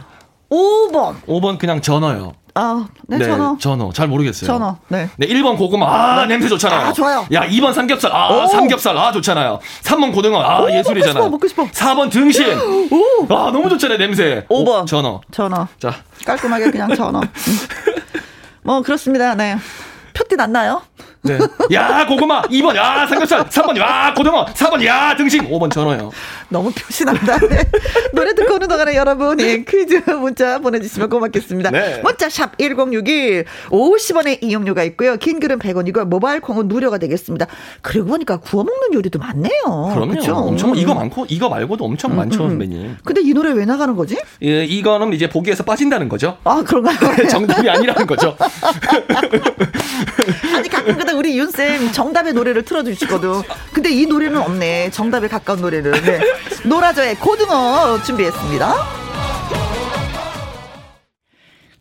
Speaker 1: 5번.
Speaker 5: 5번 그냥 전어요.
Speaker 1: 아, 네, 전어.
Speaker 5: 전어. 잘 모르겠어요.
Speaker 1: 전어. 네.
Speaker 5: 네, 1번 고구마. 아, 냄새 좋잖아요.
Speaker 1: 아, 좋아요.
Speaker 5: 야, 2번 삼겹살. 아,
Speaker 1: 오.
Speaker 5: 삼겹살. 아, 좋잖아요. 3번 고등어. 아,
Speaker 1: 오,
Speaker 5: 예술이잖아요.
Speaker 1: 먹고 싶어, 먹고
Speaker 5: 4번 등심.
Speaker 1: 오.
Speaker 5: 아, 너무 좋잖아요, 냄새.
Speaker 1: 5번.
Speaker 5: 오, 전어.
Speaker 1: 전어.
Speaker 5: 자,
Speaker 1: 깔끔하게 그냥 전어. 음. 뭐, 그렇습니다. 네. 표띠 났나요?
Speaker 5: 네. 야, 고구마. 2번, 야, 삼겹살. 3번, 야, 고등어. 4번, 야, 등심. 5번, 전어요.
Speaker 1: 너무 표시난다. 네. 노래 듣고 오는 동안에 여러분, 예, 퀴즈 문자 보내주시면 고맙겠습니다.
Speaker 5: 네.
Speaker 1: 문자 샵 1061, 50원의 이용료가 있고요. 긴 글은 100원이고, 모바일 콩은 무료가 되겠습니다. 그리고 보니까 구워 먹는 요리도 많네요.
Speaker 5: 그럼요.
Speaker 1: 그쵸?
Speaker 5: 엄청,
Speaker 1: 음.
Speaker 5: 이거 많고, 이거 말고도 엄청 많죠, 선배님.
Speaker 1: 근데 이 노래 왜 나가는 거지?
Speaker 5: 예, 이거는 이제 보기에서 빠진다는 거죠.
Speaker 1: 아, 그런가요?
Speaker 5: 정답이 아니라는 거죠.
Speaker 1: 아니 가끔가다 우리 윤쌤 정답의 노래를 틀어주시거든. 근데 이 노래는 없네. 정답에 가까운 노래를. 네. 노라조의 고등어 준비했습니다.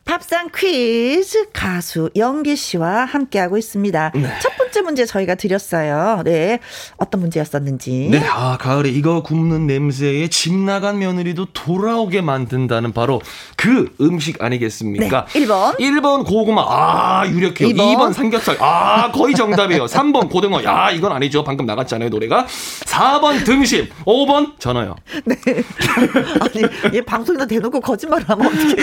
Speaker 1: 밥상 퀴즈 가수 영기 씨와 함께하고 있습니다. 첫 번째 문제 저희가 드렸어요. 네. 어떤 문제였었는지.
Speaker 5: 네, 아, 가을에 이거 굽는 냄새에 집 나간 며느리도 돌아오게 만든다는 바로 그 음식 아니겠습니까?
Speaker 1: 네, 1번.
Speaker 5: 1번 고구마, 아, 유력해요.
Speaker 1: 2번.
Speaker 5: 2번, 삼겹살, 아, 거의 정답이에요. 3번 고등어, 야, 이건 아니죠. 방금 나갔잖아요, 노래가. 4번 등심, 5번 전어요.
Speaker 1: 네. 아니, 얘 방송에다 대놓고 거짓말을 하면 어떻게.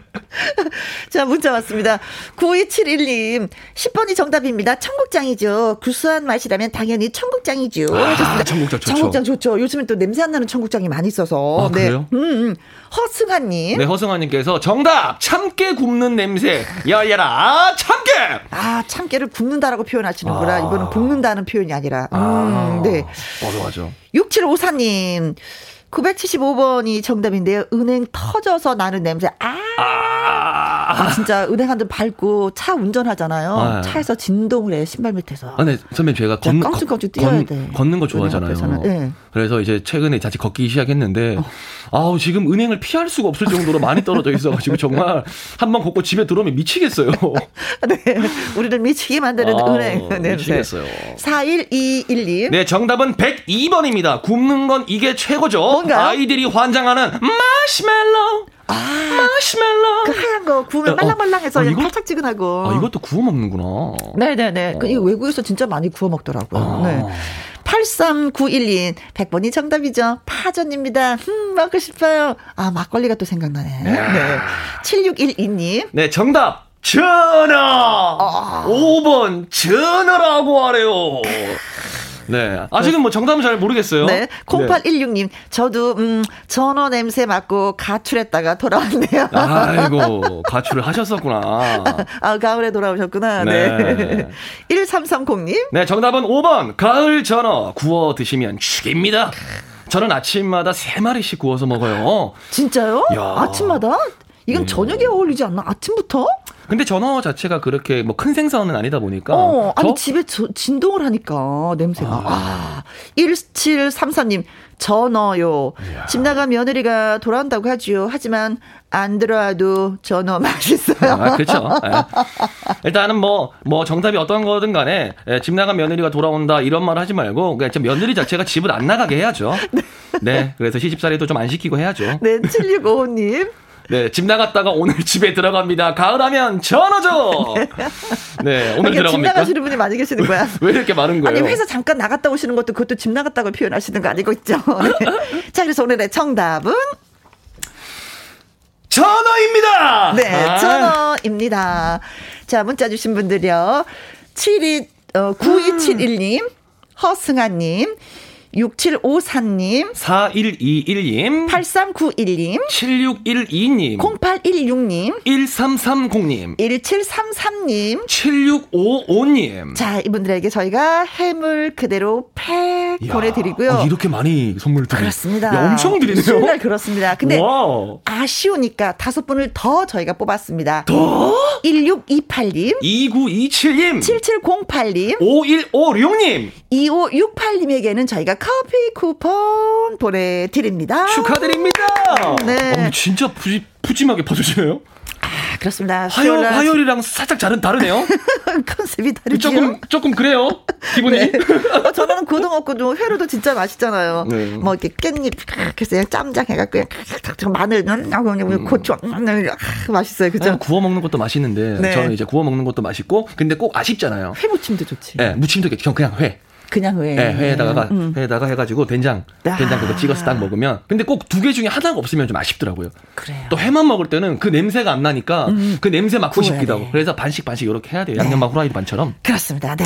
Speaker 1: 자, 문자 왔습니다. 9271님, 10번이 정답입니다. 청국장이죠. 구수한 맛이라면 당연히 청국장이죠.
Speaker 5: 아. 청국장 좋죠.
Speaker 1: 청국장 좋죠. 요즘엔 또 냄새 안 나는 청국장이 많이 있어서.
Speaker 5: 아, 그래요?
Speaker 1: 음, 음. 허승아님.
Speaker 5: 네, 허승아님께서 정답! 참깨 굽는 냄새. 열려라, 아, 참깨!
Speaker 1: 아, 참깨를 굽는다라고 표현하시는구나.
Speaker 5: 아.
Speaker 1: 이거는 볶는다는 표현이 아니라. 음,
Speaker 5: 아,
Speaker 1: 네.
Speaker 5: 맞아.
Speaker 1: 6754님. 975번이 정답인데요. 은행 터져서 나는 냄새. 아, 아, 진짜 은행 한대 밟고 차 운전하잖아요.
Speaker 5: 아.
Speaker 1: 차에서 진동을 해, 신발 밑에서.
Speaker 5: 아, 네, 선배님, 제가
Speaker 1: 진짜
Speaker 5: 걷는,
Speaker 1: 뛰어야
Speaker 5: 걷-
Speaker 1: 돼.
Speaker 5: 걷는 거 좋아하잖아요.
Speaker 1: 네.
Speaker 5: 그래서 이제 최근에 다시 걷기 시작했는데, 아우, 지금 은행을 피할 수가 없을 정도로 많이 떨어져 있어가지고, 정말 한 번 걷고 집에 들어오면 미치겠어요.
Speaker 1: 네. 우리를 미치게 만드는
Speaker 5: 아,
Speaker 1: 은행 냄새.
Speaker 5: 미치겠어요.
Speaker 1: 41212.
Speaker 5: 네, 정답은 102번입니다. 굽는 건 이게 최고죠.
Speaker 1: 뭔가요?
Speaker 5: 아이들이 환장하는 마시멜로. 마시멜로.
Speaker 1: 그 하얀 거 구우면
Speaker 5: 어,
Speaker 1: 말랑말랑해서
Speaker 5: 어,
Speaker 1: 그냥
Speaker 5: 이거?
Speaker 1: 팔짝지근하고.
Speaker 5: 아, 이것도 구워 먹는구나.
Speaker 1: 네네네. 그 이거 외국에서 진짜 많이 구워 먹더라고요.
Speaker 5: 아.
Speaker 1: 네. 83912. 100번이 정답이죠. 파전입니다. 음, 먹고 싶어요. 아, 막걸리가 또 생각나네. 네. 7612님.
Speaker 5: 네, 정답. 전어!
Speaker 1: 아.
Speaker 5: 5번, 전어라고 하래요. 네. 아직은 뭐 정답은 잘 모르겠어요.
Speaker 1: 네. 0816님. 저도, 음, 전어 냄새 맡고 가출했다가 돌아왔네요.
Speaker 5: 아이고, 가출을 하셨었구나.
Speaker 1: 아, 가을에 돌아오셨구나. 네.
Speaker 5: 네.
Speaker 1: 1330님.
Speaker 5: 네, 정답은 5번. 가을 전어. 구워 드시면 죽입니다. 저는 아침마다 3마리씩 구워서 먹어요.
Speaker 1: 진짜요?
Speaker 5: 야.
Speaker 1: 아침마다? 이건 저녁에 어울리지 않나? 아침부터?
Speaker 5: 근데 전어 자체가 그렇게 뭐 큰 생선은 아니다 보니까.
Speaker 1: 어, 아니,
Speaker 5: 저-
Speaker 1: 집에 저- 진동을 하니까, 냄새가. 아, 1733님, 전어요. 집 나간 며느리가 돌아온다고 하지요. 하지만, 안 들어와도 전어 맛있어요.
Speaker 5: 아, 그렇죠. 예. 일단은 뭐, 뭐 정답이 어떤 거든 간에 예, 집 나간 며느리가 돌아온다 이런 말 하지 말고 그냥 좀 며느리 자체가 집을 안 나가게 해야죠. 네. 그래서 시집살이도 좀 안 시키고 해야죠.
Speaker 1: 네, 7655님.
Speaker 5: 네. 집 나갔다가 오늘 집에 들어갑니다. 가을하면 전어죠. 네. 오늘
Speaker 1: 이렇게 집? 나가시는 분이 많이 계시는 거야.
Speaker 5: 왜 이렇게 많은 거예요?
Speaker 1: 아니, 회사 잠깐 나갔다 오시는 것도 그것도 집 나갔다고 표현하시는 거 아니고 있죠. 네. 자, 그래서 오늘의 정답은?
Speaker 5: 전어입니다.
Speaker 1: 네,
Speaker 5: 아.
Speaker 1: 전어입니다. 자, 문자 주신 분들요. 72, 어, 9271님, 허승아님, 6754님,
Speaker 5: 4121님,
Speaker 1: 8391님,
Speaker 5: 7612님,
Speaker 1: 0816님,
Speaker 5: 1330님,
Speaker 1: 1733님.
Speaker 5: 7655님.
Speaker 1: 자, 이분들에게 저희가 해물 그대로 팩 보내드리고요.
Speaker 5: 아, 이렇게 많이 선물 드리
Speaker 1: 그렇습니다.
Speaker 5: 야, 엄청 드리네요.
Speaker 1: 수요일 그렇습니다. 근데
Speaker 5: 와우.
Speaker 1: 아쉬우니까 다섯 분을 더 저희가 뽑았습니다. 더? 1628님,
Speaker 5: 2927님,
Speaker 1: 7708님,
Speaker 5: 5156님
Speaker 1: 2568님에게는 저희가 커피 쿠폰 보내드립니다.
Speaker 5: 축하드립니다.
Speaker 1: 네.
Speaker 5: 어, 진짜 푸지, 푸짐하게 퍼주시네요.
Speaker 1: 아, 그렇습니다.
Speaker 5: 화요, 화요일이랑 살짝 다른, 다르네요.
Speaker 1: 컨셉이 다르죠.
Speaker 5: 조금, 조금 그래요. 기분이.
Speaker 1: 네. 어, 저는 고등어 고도 회로도 진짜 맛있잖아요.
Speaker 5: 네.
Speaker 1: 뭐 이렇게 깻잎 그래서 그냥 짬장 해갖고 그냥 마늘 하고 그냥 고추 아, 맛있어요. 그죠?
Speaker 5: 구워 먹는 것도 맛있는데
Speaker 1: 네.
Speaker 5: 저는 이제 구워 먹는 것도 맛있고 근데 꼭 아쉽잖아요.
Speaker 1: 회무침도 좋지.
Speaker 5: 네, 무침도 그냥 회.
Speaker 1: 그냥 회.
Speaker 5: 네, 회에다가
Speaker 1: 음.
Speaker 5: 회에다가 해가지고 된장
Speaker 1: 아.
Speaker 5: 된장 그거 찍어서 딱 먹으면 근데 꼭 두 개 중에 하나가 없으면 좀 아쉽더라고요.
Speaker 1: 그래요.
Speaker 5: 또 회만 먹을 때는 그 냄새가 안 나니까 그 냄새 맡고 싶기도 하고
Speaker 1: 돼.
Speaker 5: 그래서 반씩 반씩 이렇게 해야 돼요. 양념밥 후라이드 반처럼.
Speaker 1: 그렇습니다. 네.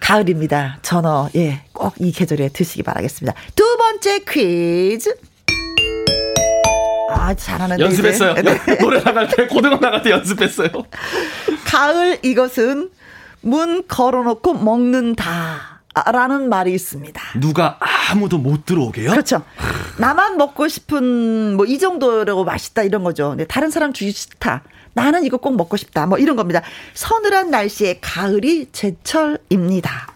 Speaker 1: 가을입니다. 전어, 예, 꼭 이 계절에 드시기 바라겠습니다. 두 번째 퀴즈. 아, 잘하는데.
Speaker 5: 연습했어요.
Speaker 1: 네.
Speaker 5: 노래 나갈 때 고등어 나갈 때 연습했어요.
Speaker 1: 가을 이것은 문 걸어놓고 먹는다. 라는 말이 있습니다.
Speaker 5: 누가 아무도 못 들어오게요?
Speaker 1: 그렇죠. 나만 먹고 싶은 뭐 이 정도라고 맛있다 이런 거죠. 근데 다른 사람 주기 싫다. 나는 이거 꼭 먹고 싶다. 뭐 이런 겁니다. 서늘한 날씨에 가을이 제철입니다.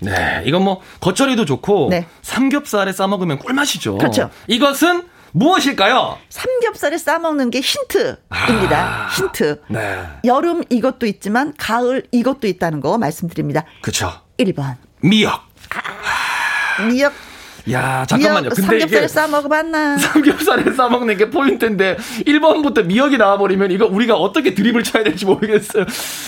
Speaker 5: 네, 이건 뭐 겉절이도 좋고
Speaker 1: 네.
Speaker 5: 삼겹살에 싸 먹으면 꿀맛이죠.
Speaker 1: 그렇죠.
Speaker 5: 이것은 무엇일까요?
Speaker 1: 삼겹살에 싸먹는 게 힌트입니다. 힌트.
Speaker 5: 네,
Speaker 1: 여름 이것도 있지만 가을 이것도 있다는 거 말씀드립니다.
Speaker 5: 그렇죠.
Speaker 1: 1번.
Speaker 5: 미역.
Speaker 1: 미역,
Speaker 5: 야, 잠깐만요. 근데
Speaker 1: 삼겹살에
Speaker 5: 이게
Speaker 1: 싸 먹어봤나?
Speaker 5: 삼겹살에 싸 먹는 게 포인트인데 1번부터 미역이 나와버리면 이거 우리가 어떻게 드립을 쳐야 될지 모르겠어요.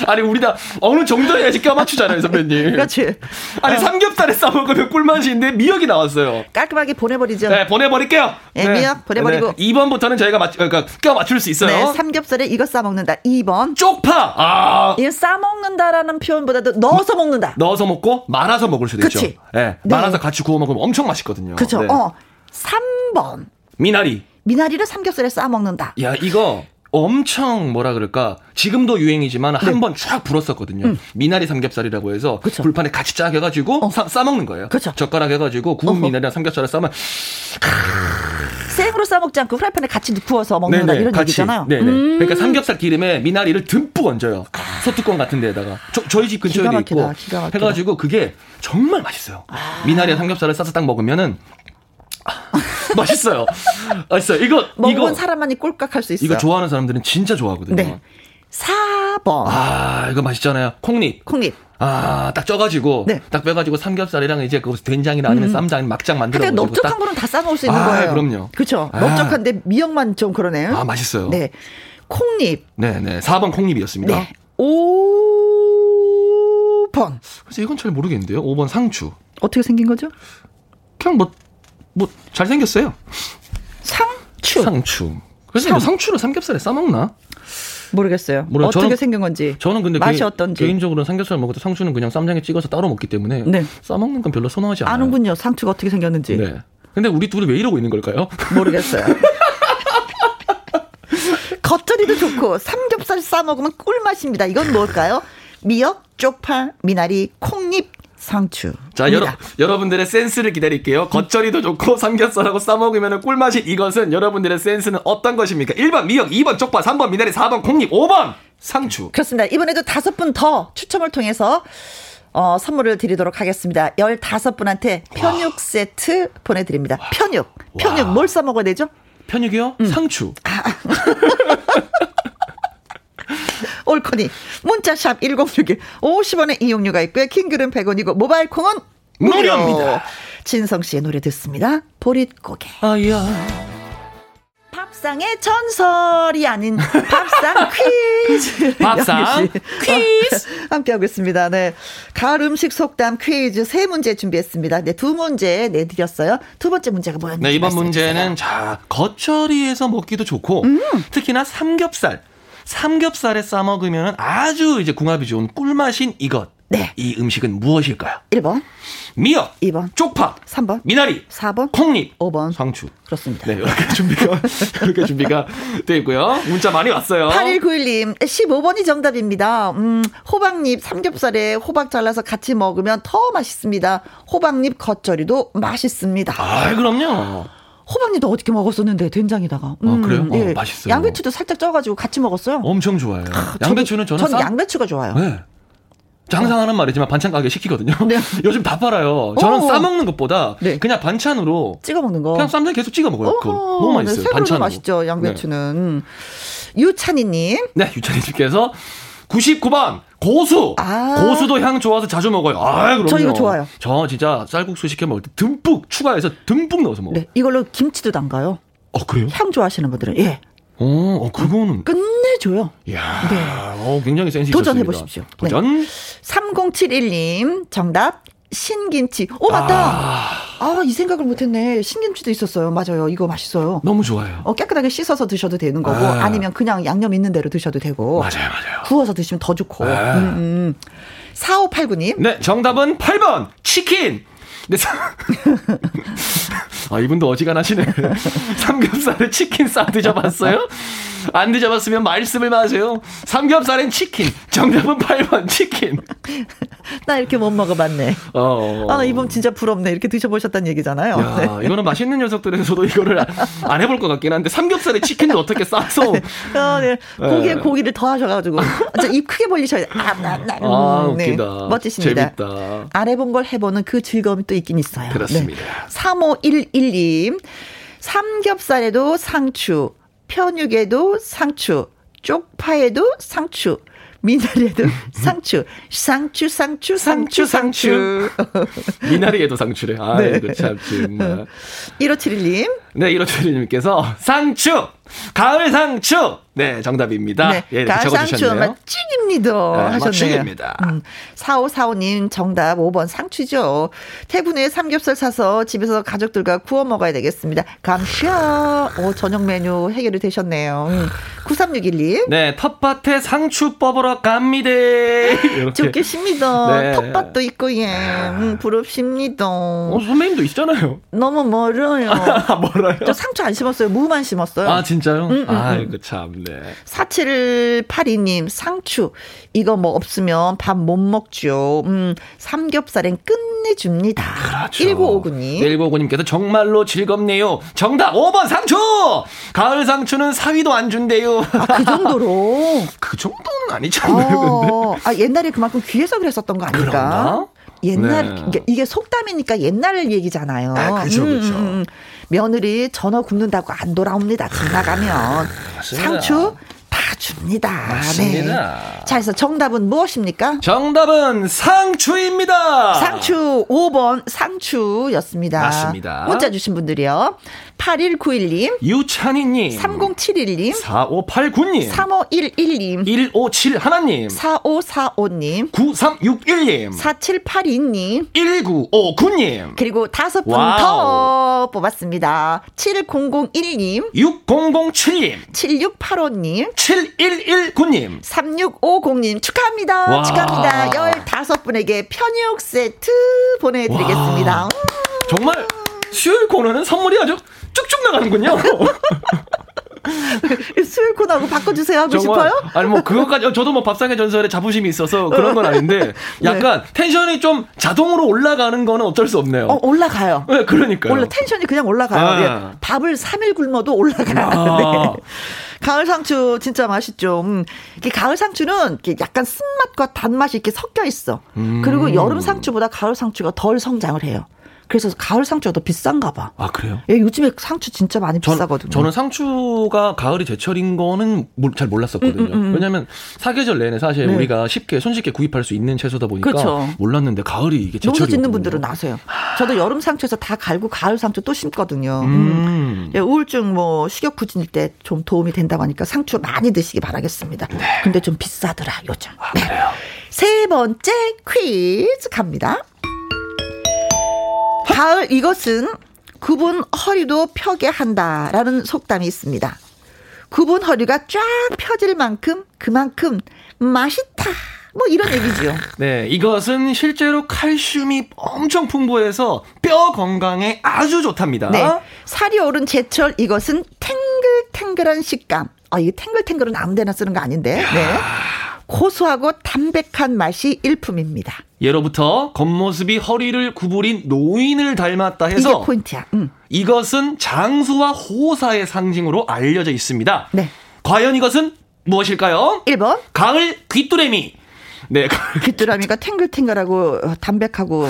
Speaker 5: 아니 우리 다 어느 정도 해야지 껴맞추잖아요 선배님.
Speaker 1: 그렇지.
Speaker 5: 아니
Speaker 1: 어.
Speaker 5: 삼겹살에 싸 먹으면 꿀맛인데 미역이 나왔어요.
Speaker 1: 깔끔하게 보내버리죠.
Speaker 5: 네 보내버릴게요.
Speaker 1: 네, 미역 보내버리고.
Speaker 5: 네, 2번부터는 저희가 맞, 그러니까 껴 맞출 수 있어요.
Speaker 1: 네, 삼겹살에 이거 싸 먹는다. 2번.
Speaker 5: 쪽파 아
Speaker 1: 이싸 먹는다라는 표현보다도 넣어서 먹는다.
Speaker 5: 넣어서 먹고 말아서 먹을 수도 있죠.
Speaker 1: 그치.
Speaker 5: 네,
Speaker 1: 네.
Speaker 5: 말아서 같이 구워 먹으면 엄청 맛있 거든요.
Speaker 1: 그렇죠.
Speaker 5: 네.
Speaker 1: 어. 3번.
Speaker 5: 미나리.
Speaker 1: 미나리를 삼겹살에 싸 먹는다.
Speaker 5: 야, 이거 엄청 뭐라 그럴까 지금도 유행이지만 한번 쫙 불었었거든요. 미나리 삼겹살이라고 해서
Speaker 1: 네. 그쵸.
Speaker 5: 불판에 같이 쫙 해가지고 싸, 싸먹는 거예요.
Speaker 1: 그쵸.
Speaker 5: 젓가락 해가지고 구운
Speaker 1: 어허.
Speaker 5: 미나리랑 삼겹살을 싸면
Speaker 1: 생으로 싸 먹지 않고 프라이팬에 같이 구워서 먹는다 이런
Speaker 5: 같이.
Speaker 1: 얘기잖아요.
Speaker 5: 네네.
Speaker 1: 음.
Speaker 5: 그러니까 삼겹살 기름에 미나리를 듬뿍 얹어요. 소뚜껑 같은 데다가 저, 저희 집 근처에도
Speaker 1: 기가 막히다,
Speaker 5: 있고
Speaker 1: 기가 막히다.
Speaker 5: 해가지고 그게 정말 맛있어요. 미나리와 삼겹살을 싸서 딱 먹으면은 아, 맛있어요. 맛있어요. 이거
Speaker 1: 먹은
Speaker 5: 이거
Speaker 1: 사람만이 꼴깍할 수 있어요.
Speaker 5: 이거 좋아하는 사람들은 진짜 좋아하거든요.
Speaker 1: 네. 4번.
Speaker 5: 아 이거 맛있잖아요. 콩잎.
Speaker 1: 콩잎.
Speaker 5: 아, 딱 쪄가지고,
Speaker 1: 네. 음.
Speaker 5: 딱 빼가지고 삼겹살이랑 이제 그 된장이나 아니면 쌈장, 아니면 막장 만들어
Speaker 1: 근데
Speaker 5: 가지고
Speaker 1: 넓적한 거는 다 싸먹을 수 있는
Speaker 5: 아,
Speaker 1: 거예요.
Speaker 5: 그럼요.
Speaker 1: 그렇죠.
Speaker 5: 아.
Speaker 1: 넓적한데 미역만 좀 그러네요.
Speaker 5: 아, 맛있어요.
Speaker 1: 네. 콩잎.
Speaker 5: 네, 네. 4번 콩잎이었습니다.
Speaker 1: 네. 5번.
Speaker 5: 그래서 이건 잘 모르겠는데요. 5번 상추.
Speaker 1: 어떻게 생긴 거죠?
Speaker 5: 그냥 뭐, 뭐, 잘생겼어요.
Speaker 1: 상추.
Speaker 5: 상추. 그래서 뭐 상추를 삼겹살에 싸먹나?
Speaker 1: 모르겠어요.
Speaker 5: 모르-
Speaker 1: 어떻게
Speaker 5: 저는-
Speaker 1: 생긴 건지.
Speaker 5: 저는 근데
Speaker 1: 맛이
Speaker 5: 개인,
Speaker 1: 어떤지.
Speaker 5: 개인적으로는 삼겹살 먹을 때 상추는 그냥 쌈장에 찍어서 따로 먹기 때문에
Speaker 1: 네.
Speaker 5: 싸먹는 건 별로 선호하지 않아요.
Speaker 1: 아는군요. 상추가 어떻게 생겼는지.
Speaker 5: 네. 근데 우리 둘이 왜 이러고 있는 걸까요?
Speaker 1: 모르겠어요. 겉절이도 좋고 삼겹살 싸 먹으면 꿀맛입니다. 이건 뭘까요? 미역, 쪽파, 미나리, 콩잎, 상추.
Speaker 5: 자, 여러, 여러분들의 센스를 기다릴게요. 겉절이도 좋고 삼겹살하고 싸먹으면 꿀맛인 이것은 여러분들의 센스는 어떤 것입니까? 1번 미역, 2번 쪽파, 3번 미나리, 4번 콩잎, 5번 상추.
Speaker 1: 그렇습니다. 이번에도 다섯 분 더 추첨을 통해서 어, 선물을 드리도록 하겠습니다. 15분한테 편육 세트 보내드립니다. 편육. 편육 뭘싸 먹어야 되죠?
Speaker 5: 편육이요?
Speaker 1: 음.
Speaker 5: 상추.
Speaker 1: 올코니 문자샵 1061 50원의 이용료가 있고요. 킹글은 100원이고 모바일 콩은 무료.
Speaker 5: 무료입니다.
Speaker 1: 진성 씨의 노래 듣습니다. 보릿고개.
Speaker 5: 아야.
Speaker 1: 밥상의 전설이 아닌 밥상 퀴즈.
Speaker 5: 밥상. 퀴즈.
Speaker 1: 함께하고 있습니다. 네. 가을 음식 속담 퀴즈 세 문제 준비했습니다. 네, 두 문제 내드렸어요. 두 번째 문제가 뭐였는지.
Speaker 5: 네, 이번 문제는 자, 겉절이에서 먹기도 좋고
Speaker 1: 음.
Speaker 5: 특히나 삼겹살. 삼겹살에 싸 먹으면 아주 이제 궁합이 좋은 꿀맛인 이것.
Speaker 1: 네.
Speaker 5: 이 음식은 무엇일까요?
Speaker 1: 1번,
Speaker 5: 미역,
Speaker 1: 2번,
Speaker 5: 쪽파,
Speaker 1: 3번,
Speaker 5: 미나리,
Speaker 1: 4번,
Speaker 5: 콩잎,
Speaker 1: 5번.
Speaker 5: 상추.
Speaker 1: 그렇습니다.
Speaker 5: 네, 이렇게 준비가 이렇게 준비가 돼 있고요. 문자 많이 왔어요.
Speaker 1: 8191님, 15번이 정답입니다. 음, 호박잎 삼겹살에 호박 잘라서 같이 먹으면 더 맛있습니다. 호박잎 겉절이도 맛있습니다.
Speaker 5: 아, 그럼요.
Speaker 1: 호박잎도 어떻게 먹었었는데 된장에다가. 음,
Speaker 5: 아, 그래요? 어, 맛있어요.
Speaker 1: 양배추도 살짝 쪄가지고 같이 먹었어요.
Speaker 5: 엄청 좋아요. 양배추는 저는
Speaker 1: 저는
Speaker 5: 쌈-
Speaker 1: 양배추가 좋아요.
Speaker 5: 네. 항상 하는 말이지만 반찬 가게 시키거든요.
Speaker 1: 네.
Speaker 5: 요즘 다 팔아요. 저는
Speaker 1: 오.
Speaker 5: 싸 먹는 것보다
Speaker 1: 네.
Speaker 5: 그냥 반찬으로
Speaker 1: 찍어 먹는 거.
Speaker 5: 그냥 쌈장 계속 찍어 먹어요.
Speaker 1: 어허,
Speaker 5: 너무
Speaker 1: 네,
Speaker 5: 맛있어요.
Speaker 1: 생으로도
Speaker 5: 반찬으로.
Speaker 1: 맛있죠. 양배추는. 유찬이님.
Speaker 5: 네, 유찬희님께서 99번 고수.
Speaker 1: 아.
Speaker 5: 고수도 향 좋아서 자주 먹어요. 아, 그럼요.
Speaker 1: 저 이거 좋아요.
Speaker 5: 저 진짜 쌀국수 시켜 먹을 때 듬뿍 추가해서 듬뿍 넣어서 먹어요.
Speaker 1: 네, 이걸로 김치도 담가요.
Speaker 5: 어, 그래요?
Speaker 1: 향 좋아하시는 분들은 예,
Speaker 5: 어, 어 그거는
Speaker 1: 끝내줘요.
Speaker 5: 이야,
Speaker 1: 네.
Speaker 5: 어, 굉장히 센스
Speaker 1: 도전해. 보십시오. 네.
Speaker 5: 도전.
Speaker 1: 3071님 정답 신김치. 오, 맞다. 아, 이 생각을 못했네. 신김치도 있었어요. 맞아요. 이거 맛있어요.
Speaker 5: 너무 좋아요.
Speaker 1: 어, 깨끗하게 씻어서 드셔도 되는 거고,
Speaker 5: 아.
Speaker 1: 아니면 그냥 양념 있는 대로 드셔도 되고,
Speaker 5: 맞아요, 맞아요.
Speaker 1: 구워서 드시면 더 좋고. 음, 음. 4589님.
Speaker 5: 네, 정답은 8번 치킨. 네, 사... 아 이분도 어지간하시네. 삼겹살에 치킨 싸 드셔봤어요? 안 드셔봤으면 말씀을 마세요. 삼겹살엔 치킨. 정답은 8번 치킨.
Speaker 1: 나 이렇게 못 먹어봤네.
Speaker 5: 어.
Speaker 1: 아, 나 이분 진짜 부럽네. 이렇게 드셔보셨다는 얘기잖아요.
Speaker 5: 야,
Speaker 1: 네.
Speaker 5: 이거는 맛있는 녀석들에서도 이거를 안- 안 해볼 것 같긴 한데 삼겹살에 치킨을 어떻게 싸서
Speaker 1: 아, 네. 고기에
Speaker 5: 네.
Speaker 1: 고기를 더 하셔가지고. 저입 크게 벌리셔야 돼. 아, 나, 나.
Speaker 5: 아,
Speaker 1: 음, 네.
Speaker 5: 웃기다.
Speaker 1: 멋지십니다.
Speaker 5: 재밌다.
Speaker 1: 안 해본 걸 해보는 그 즐거움이 또 있긴 있어요.
Speaker 5: 그렇습니다.
Speaker 1: 네. 3511님. 삼겹살에도 상추, 편육에도 상추, 쪽파에도 상추, 미나리에도 상추, 상추, 상추, 상추, 상추.
Speaker 5: 미나리에도 상추래. 아,
Speaker 1: 네.
Speaker 5: 이거 참 정말.
Speaker 1: 1571님.
Speaker 5: 네, 1호철님께서 상추! 가을 상추! 네, 정답입니다.
Speaker 1: 네.
Speaker 5: 예,
Speaker 1: 가을 상추. 맛찍입니다.
Speaker 5: 네,
Speaker 1: 하셨네요.
Speaker 5: 맛찍입니다.
Speaker 1: 음, 4545님 정답 5번 상추죠. 태군에 삼겹살 사서 집에서 가족들과 구워 먹어야 되겠습니다. 감샤. 오, 저녁 메뉴 해결이 되셨네요. 음, 9361님.
Speaker 5: 네, 텃밭에 상추 뽑으러 갑니다.
Speaker 1: 좋겠습니다.
Speaker 5: 네.
Speaker 1: 텃밭도 있고, 예. 음, 부럽습니다.
Speaker 5: 어, 선배님도 있잖아요.
Speaker 1: 너무 멀어요.
Speaker 5: 아, 뭐라요?
Speaker 1: 저 상추 안 심었어요. 무만 심었어요.
Speaker 5: 아, 진짜 요?
Speaker 1: 음, 음,
Speaker 5: 아이고, 참, 네.
Speaker 1: 4782님, 상추. 이거 뭐 없으면 밥 못 먹죠. 음, 삼겹살엔 끝내줍니다.
Speaker 5: 그렇죠.
Speaker 1: 1959님.
Speaker 5: 1959님께서 정말로 즐겁네요. 정답 5번 상추! 가을 상추는 사위도 안 준대요.
Speaker 1: 아, 그 정도로.
Speaker 5: 그 정도는 아니지 않나요, 근데?
Speaker 1: 어, 아, 옛날에 그만큼 귀해서 그랬었던 거 아닐까?
Speaker 5: 그런가?
Speaker 1: 옛날,
Speaker 5: 네.
Speaker 1: 이게, 이게 속담이니까 옛날 얘기잖아요.
Speaker 5: 아, 그죠, 그죠.
Speaker 1: 며느리 전어 굽는다고 안 돌아옵니다. 집 나가면. 상추 다 줍니다.
Speaker 5: 맞습니다.
Speaker 1: 네. 자, 그래서 정답은 무엇입니까?
Speaker 5: 정답은 상추입니다.
Speaker 1: 상추 5번 상추였습니다.
Speaker 5: 맞습니다.
Speaker 1: 문자 주신 분들이요. 8191님,
Speaker 5: 유찬희님.
Speaker 1: 3071님,
Speaker 5: 4589님.
Speaker 1: 3511님,
Speaker 5: 157 하나님.
Speaker 1: 4545님,
Speaker 5: 9361님.
Speaker 1: 4782님,
Speaker 5: 1959님.
Speaker 1: 그리고 다섯 분. 더 뽑았습니다. 7001님,
Speaker 5: 6007님.
Speaker 1: 7685님,
Speaker 5: 7119님.
Speaker 1: 3650님 축하합니다.
Speaker 5: 와.
Speaker 1: 축하합니다. 15분에게 편육 세트 보내드리겠습니다.
Speaker 5: 와. 정말 수요일 코너는 선물이 아주 쭉쭉 나가는군요.
Speaker 1: 음, 수요일 코너하고 바꿔주세요 하고
Speaker 5: 정말
Speaker 1: 싶어요?
Speaker 5: 아니 뭐 그것까지 저도 뭐 밥상의 전설에 자부심이 있어서 그런 건 아닌데 약간 텐션이 좀 자동으로 올라가는 거는 어쩔 수 없네요.
Speaker 1: 어, 올라가요.
Speaker 5: 네, 그러니까요.
Speaker 1: 올라 텐션이 그냥 올라가요.
Speaker 5: 아.
Speaker 1: 예. 밥을 3일 굶어도 올라가요.
Speaker 5: 아.
Speaker 1: 네. 가을 상추 진짜 맛있죠. 음. 이게 가을 상추는 이렇게 약간 쓴맛과 단맛이 이렇게 섞여 있어.
Speaker 5: 음.
Speaker 1: 그리고 여름 상추보다 가을 상추가 덜 성장을 해요. 그래서 가을 상추가 더 비싼가 봐.
Speaker 5: 아 그래요?
Speaker 1: 예, 요즘에 상추 진짜 많이
Speaker 5: 전,
Speaker 1: 비싸거든요.
Speaker 5: 저는 상추가 가을이 제철인 거는 모- 잘 몰랐었거든요. 왜냐하면 사계절 내내 사실
Speaker 1: 음, 네.
Speaker 5: 우리가 쉽게 손쉽게 구입할 수 있는 채소다 보니까
Speaker 1: 그렇죠.
Speaker 5: 몰랐는데 가을이 이게 제철이
Speaker 1: 농사 짓는 분들은 아세요. 저도 여름 상추에서 다 갈고 가을 상추 또 심거든요. 음.
Speaker 5: 음.
Speaker 1: 예, 우울증 뭐 식욕 부진일 때 좀 도움이 된다고 하니까 상추 많이 드시기 바라겠습니다. 근데 좀 비싸더라 요즘. 네. 세 번째 퀴즈 갑니다. 가을 이것은 굽은 허리도 펴게 한다라는 속담이 있습니다. 굽은 허리가 쫙 펴질 만큼 그만큼 맛있다. 뭐 이런 얘기죠.
Speaker 5: 네, 이것은 실제로 칼슘이 엄청 풍부해서 뼈 건강에 아주 좋답니다.
Speaker 1: 네. 살이 오른 제철 이것은 탱글탱글한 식감. 아, 이게 탱글탱글은 아무 데나 쓰는 거 아닌데. 네. 고소하고 담백한 맛이 일품입니다.
Speaker 5: 예로부터 겉모습이 허리를 구부린 노인을 닮았다
Speaker 1: 이게
Speaker 5: 해서
Speaker 1: 포인트야. 음.
Speaker 5: 이것은 장수와 호사의 상징으로 알려져 있습니다.
Speaker 1: 네.
Speaker 5: 과연 이것은 무엇일까요?
Speaker 1: 1번.
Speaker 5: 가을 귀뚜레미. 네,
Speaker 1: 귀뚜라미가 탱글탱글하고 어, 담백하고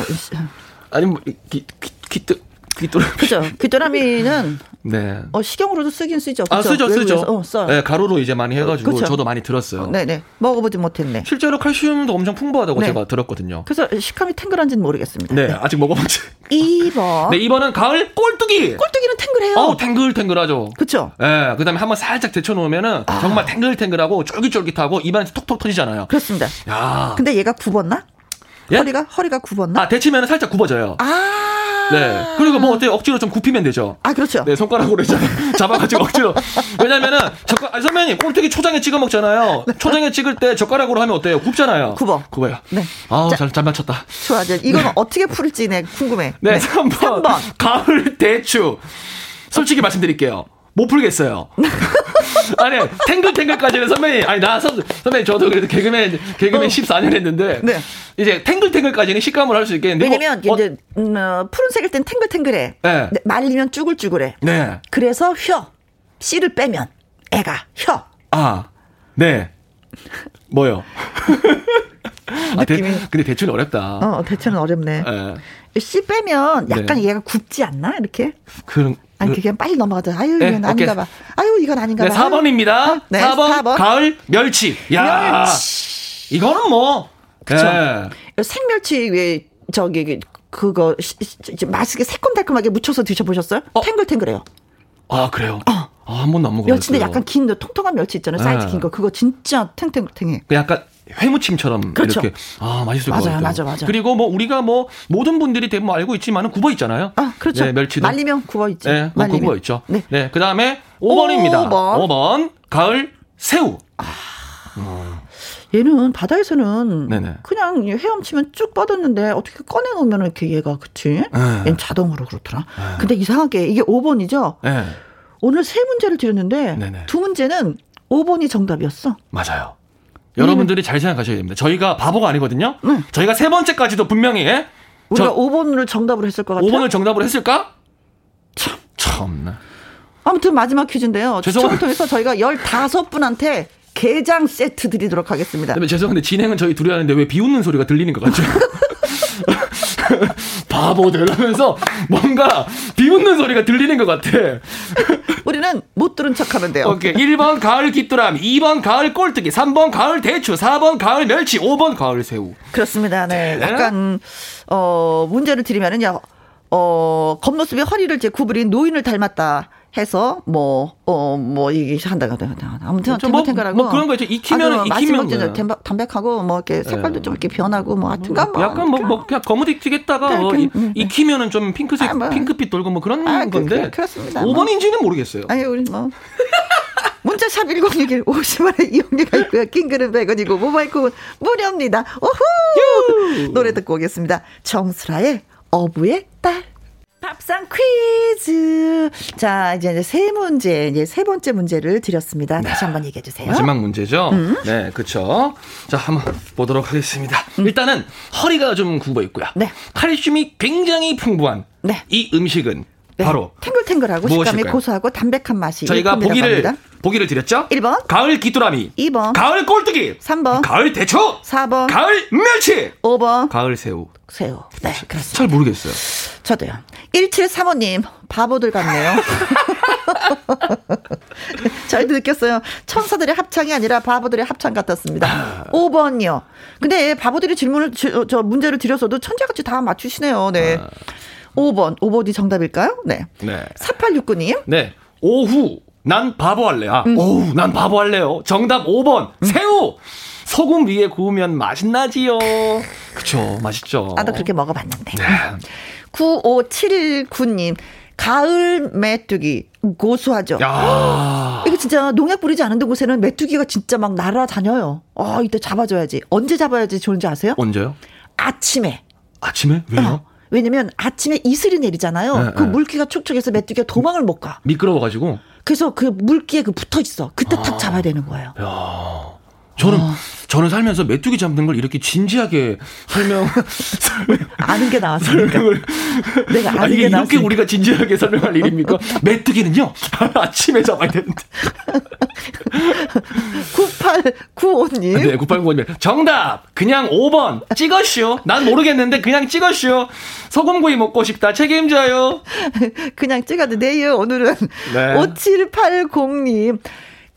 Speaker 5: 아니 뭐 귀, 귀, 귀뚜 귀뚜레미.
Speaker 1: 그죠? 귀뚜라미는
Speaker 5: 네.
Speaker 1: 어, 식용으로도 쓰긴 쓰죠.
Speaker 5: 아
Speaker 1: 그죠?
Speaker 5: 쓰죠 쓰죠.
Speaker 1: 어, 써.
Speaker 5: 네, 가루로 이제 많이 해가지고
Speaker 1: 그쵸.
Speaker 5: 저도 많이 들었어요.
Speaker 1: 네네. 먹어보지 못했네.
Speaker 5: 실제로 칼슘도 엄청 풍부하다고
Speaker 1: 네.
Speaker 5: 제가 들었거든요.
Speaker 1: 그래서 식감이 탱글한지는 모르겠습니다.
Speaker 5: 네, 아직 먹어보지.
Speaker 1: 2번.
Speaker 5: 네, 이번은 가을 꼴뚜기.
Speaker 1: 꼴뚜기는 탱글해요.
Speaker 5: 어우, 탱글탱글하죠.
Speaker 1: 그쵸?
Speaker 5: 예, 그 다음에 한번 살짝 데쳐놓으면은
Speaker 1: 아.
Speaker 5: 정말 탱글탱글하고 쫄깃쫄깃하고 입안에서 톡톡 터지잖아요.
Speaker 1: 그렇습니다.
Speaker 5: 야
Speaker 1: 근데 얘가 굽었나?
Speaker 5: 예?
Speaker 1: 허리가 허리가 굽었나?
Speaker 5: 아, 데치면 살짝 굽어져요.
Speaker 1: 아.
Speaker 5: 네. 그리고 뭐 어때요? 억지로 좀 굽히면 되죠.
Speaker 1: 아, 그렇죠.
Speaker 5: 네, 손가락으로 잡아가지고 억지로. 왜냐면은, 젓가, 아니, 선배님, 꼴뚜기 초장에 찍어 먹잖아요. 초장에 찍을 때 젓가락으로 하면 어때요? 굽잖아요.
Speaker 1: 굽어.
Speaker 5: 굽어요.
Speaker 1: 네.
Speaker 5: 아우,
Speaker 1: 자.
Speaker 5: 잘, 잘 맞췄다.
Speaker 1: 좋아. 이제 이건 어떻게 풀지 네, 궁금해.
Speaker 5: 네, 3번.
Speaker 1: 삼 번.
Speaker 5: 가을 대추. 솔직히 말씀드릴게요. 못 풀겠어요. 아니, 탱글탱글까지는 선배님, 아니, 나 선, 선배님, 저도 그래도 개그맨, 개그맨
Speaker 1: 어.
Speaker 5: 14년 했는데,
Speaker 1: 네.
Speaker 5: 이제 탱글탱글까지는 식감을 할 수 있겠는데,
Speaker 1: 왜냐면
Speaker 5: 뭐, 어,
Speaker 1: 이제 음, 어, 푸른색일 땐 탱글탱글해.
Speaker 5: 네.
Speaker 1: 네, 말리면 쭈글쭈글해.
Speaker 5: 네.
Speaker 1: 그래서 혀 씨를 빼면 애가 혀.
Speaker 5: 아, 네. 뭐요? 아, 대, 근데 대추는 어렵다.
Speaker 1: 어, 대체는 어렵네.
Speaker 5: 예.
Speaker 1: 씨 빼면 약간
Speaker 5: 네.
Speaker 1: 얘가 굽지 않나 이렇게?
Speaker 5: 그런.
Speaker 1: 아니 그냥 빨리 넘어가자. 아유
Speaker 5: 네,
Speaker 1: 이건
Speaker 5: 오케이.
Speaker 1: 아닌가 봐. 아유 이건 아닌가
Speaker 5: 네,
Speaker 1: 봐.
Speaker 5: 4번입니다.
Speaker 1: 아, 네,
Speaker 5: 4번,
Speaker 1: 4번.
Speaker 5: 가을 멸치. 야 이거는 뭐.
Speaker 1: 그쵸.
Speaker 5: 예.
Speaker 1: 생멸치 왜 저기 그거 맛있게 새콤달콤하게 무쳐서 드셔 보셨어요?
Speaker 5: 어.
Speaker 1: 탱글탱글해요.
Speaker 5: 아, 그래요? 아, 한 번도 안 먹어봤어요.
Speaker 1: 멸치인데 약간 긴 통통한 멸치 있잖아요. 사이즈
Speaker 5: 네.
Speaker 1: 긴 거. 그거 진짜 탱탱탱해.
Speaker 5: 그 약간 회무침처럼
Speaker 1: 그렇죠.
Speaker 5: 이렇게 아 맛있을
Speaker 1: 맞아요,
Speaker 5: 것 같아요.
Speaker 1: 맞아, 맞아.
Speaker 5: 그리고 뭐 우리가 뭐 모든 분들이 대부분 알고 있지만은 굽어 있잖아요.
Speaker 1: 아 그렇죠.
Speaker 5: 네, 멸치도.
Speaker 1: 말리면 구워 있지.
Speaker 5: 네, 뭐. 굽어 있죠.
Speaker 1: 네.
Speaker 5: 네. 그다음에 5번입니다.
Speaker 1: 5번.
Speaker 5: 5번 가을 새우.
Speaker 1: 얘는 바다에서는
Speaker 5: 네네.
Speaker 1: 그냥 헤엄치면 쭉 뻗었는데 어떻게 꺼내놓으면 이렇게 얘가 그치?
Speaker 5: 네.
Speaker 1: 얘는 자동으로 그렇더라. 근데 이상하게 이게 5번이죠.
Speaker 5: 네,
Speaker 1: 오늘 세 문제를 드렸는데
Speaker 5: 네네.
Speaker 1: 두 문제는 5번이 정답이었어.
Speaker 5: 맞아요. 여러분들이 잘 생각하셔야 됩니다. 저희가 바보가 아니거든요.
Speaker 1: 네.
Speaker 5: 저희가 세 번째까지도 분명히 예?
Speaker 1: 우리가
Speaker 5: 저
Speaker 1: 5번을 정답으로 했을 것 같아요.
Speaker 5: 5번을 정답으로 했을까? 참, 참나.
Speaker 1: 아무튼 마지막 퀴즈인데요.
Speaker 5: 죄송합니다.
Speaker 1: 추첨을 통해서 저희가 15분한테 게장 세트 드리도록 하겠습니다.
Speaker 5: 그다음에 죄송한데 진행은 저희 둘이 하는데 왜 비웃는 소리가 들리는 것 같죠? 바보들 하면서 뭔가 비웃는 소리가 들리는 것 같아.
Speaker 1: 우리는 못 들은 척 하면 돼요.
Speaker 5: 오케이. 1번 가을 귀뚜라미, 2번 가을 꼴뚜기, 3번 가을 대추, 4번 가을 멸치, 5번 가을 새우.
Speaker 1: 그렇습니다. 네.
Speaker 5: 네.
Speaker 1: 약간, 어, 문제를 드리면은요, 어, 겉모습이 허리를 이제 구부린 노인을 닮았다 해서, 뭐, 어, 뭐, 이게 한다가, 아무튼,
Speaker 5: 좀 뭐-
Speaker 1: 탱글탱글하고.
Speaker 5: 뭐 그런 거 있죠. 익히면 그냥.
Speaker 1: 담백- 담백하고, 뭐, 이렇게 색깔도 좀 이렇게 변하고, 뭐, 하여튼간 뭐.
Speaker 5: 약간 뭐, 뭐 그냥 검은색 튀겠다가 뭐
Speaker 1: 네.
Speaker 5: 익히면은 좀 핑크색,
Speaker 1: 아, 뭐.
Speaker 5: 핑크빛 돌고 뭐 그런
Speaker 1: 아, 그-
Speaker 5: 건데.
Speaker 1: 그- 그렇습니다. 뭐.
Speaker 5: 5번인지는 모르겠어요.
Speaker 1: 아니, 우리 뭐. 문자샵 1061 50원의 이용료가 있고요. 킹글은 100원이고 모바일 콩은 무료입니다. 오후! 노래 듣고 오겠습니다. 정수라의 어부의 딸. 밥상 퀴즈. 자, 이제 이제 세 문제, 이제 세 번째 문제를 드렸습니다. 다시 한번 얘기해 주세요.
Speaker 5: 마지막 문제죠.
Speaker 1: 음.
Speaker 5: 네, 그쵸. 자, 한번 보도록 하겠습니다. 일단은 허리가 좀 굽어 있고요.
Speaker 1: 네.
Speaker 5: 칼슘이 굉장히 풍부한
Speaker 1: 네.
Speaker 5: 이 음식은
Speaker 1: 네.
Speaker 5: 바로
Speaker 1: 탱글탱글하고 식감이? 고소하고 담백한 맛이
Speaker 5: 저희가 보기를
Speaker 1: 합니다.
Speaker 5: 보기를 드렸죠.
Speaker 1: 1번,
Speaker 5: 가을 귀뚜라미,
Speaker 1: 2번,
Speaker 5: 가을 꼴뚜기,
Speaker 1: 3번,
Speaker 5: 가을 대추,
Speaker 1: 4번,
Speaker 5: 가을 멸치,
Speaker 1: 5번,
Speaker 5: 가을 새우.
Speaker 1: 새우. 네, 그렇습니다.
Speaker 5: 잘 모르겠어요.
Speaker 1: 저도요. 1735님, 바보들 같네요. 저희도 느꼈어요. 천사들의 합창이 아니라 바보들의 합창 같았습니다. 5번이요. 근데 바보들이 질문을, 저, 저 문제를 드려서도 천재같이 다 맞추시네요. 네. 5번. 5번이 정답일까요? 네.
Speaker 5: 네.
Speaker 1: 4869님.
Speaker 5: 네. 오후 난 바보 할래. 아,
Speaker 1: 음.
Speaker 5: 오후 난 바보 할래요. 정답 5번. 새우. 소금 위에 구우면 맛있나지요. 그쵸, 맛있죠.
Speaker 1: 나도 그렇게 먹어봤는데.
Speaker 5: 네.
Speaker 1: 9579님. 가을 메뚜기. 고소하죠.
Speaker 5: 야.
Speaker 1: 이거 진짜 농약 뿌리지 않은 곳에는 메뚜기가 진짜 막 날아다녀요. 아, 이때 잡아줘야지. 언제 잡아야지 좋은지 아세요?
Speaker 5: 언제요?
Speaker 1: 아침에.
Speaker 5: 아침에? 왜요?
Speaker 1: 어. 왜냐면 아침에 이슬이 내리잖아요.
Speaker 5: 네,
Speaker 1: 그
Speaker 5: 네.
Speaker 1: 물기가 촉촉해서 메뚜기가 도망을 못 가.
Speaker 5: 미끄러워가지고.
Speaker 1: 그래서 그 물기에 그 붙어 있어. 그때 탁 잡아야 되는 거예요.
Speaker 5: 야. 저는
Speaker 1: 어.
Speaker 5: 저는 살면서 메뚜기 잡는 걸 이렇게 진지하게 설명
Speaker 1: 아는 게 나왔으니까.
Speaker 5: 설명을
Speaker 1: 내가
Speaker 5: 아,
Speaker 1: 아는
Speaker 5: 이게
Speaker 1: 게
Speaker 5: 이렇게
Speaker 1: 나왔으니까.
Speaker 5: 우리가 진지하게 설명할 일입니까? 메뚜기는요 아침에 잡아야 되는데.
Speaker 1: 9895님.
Speaker 5: 네, 9895님. 정답! 그냥 5번. 찍어쇼. 난 모르겠는데 그냥 찍어쇼. 소금구이 먹고 싶다. 책임져요.
Speaker 1: 그냥 찍어도 돼요, 오늘은.
Speaker 5: 네.
Speaker 1: 5780님.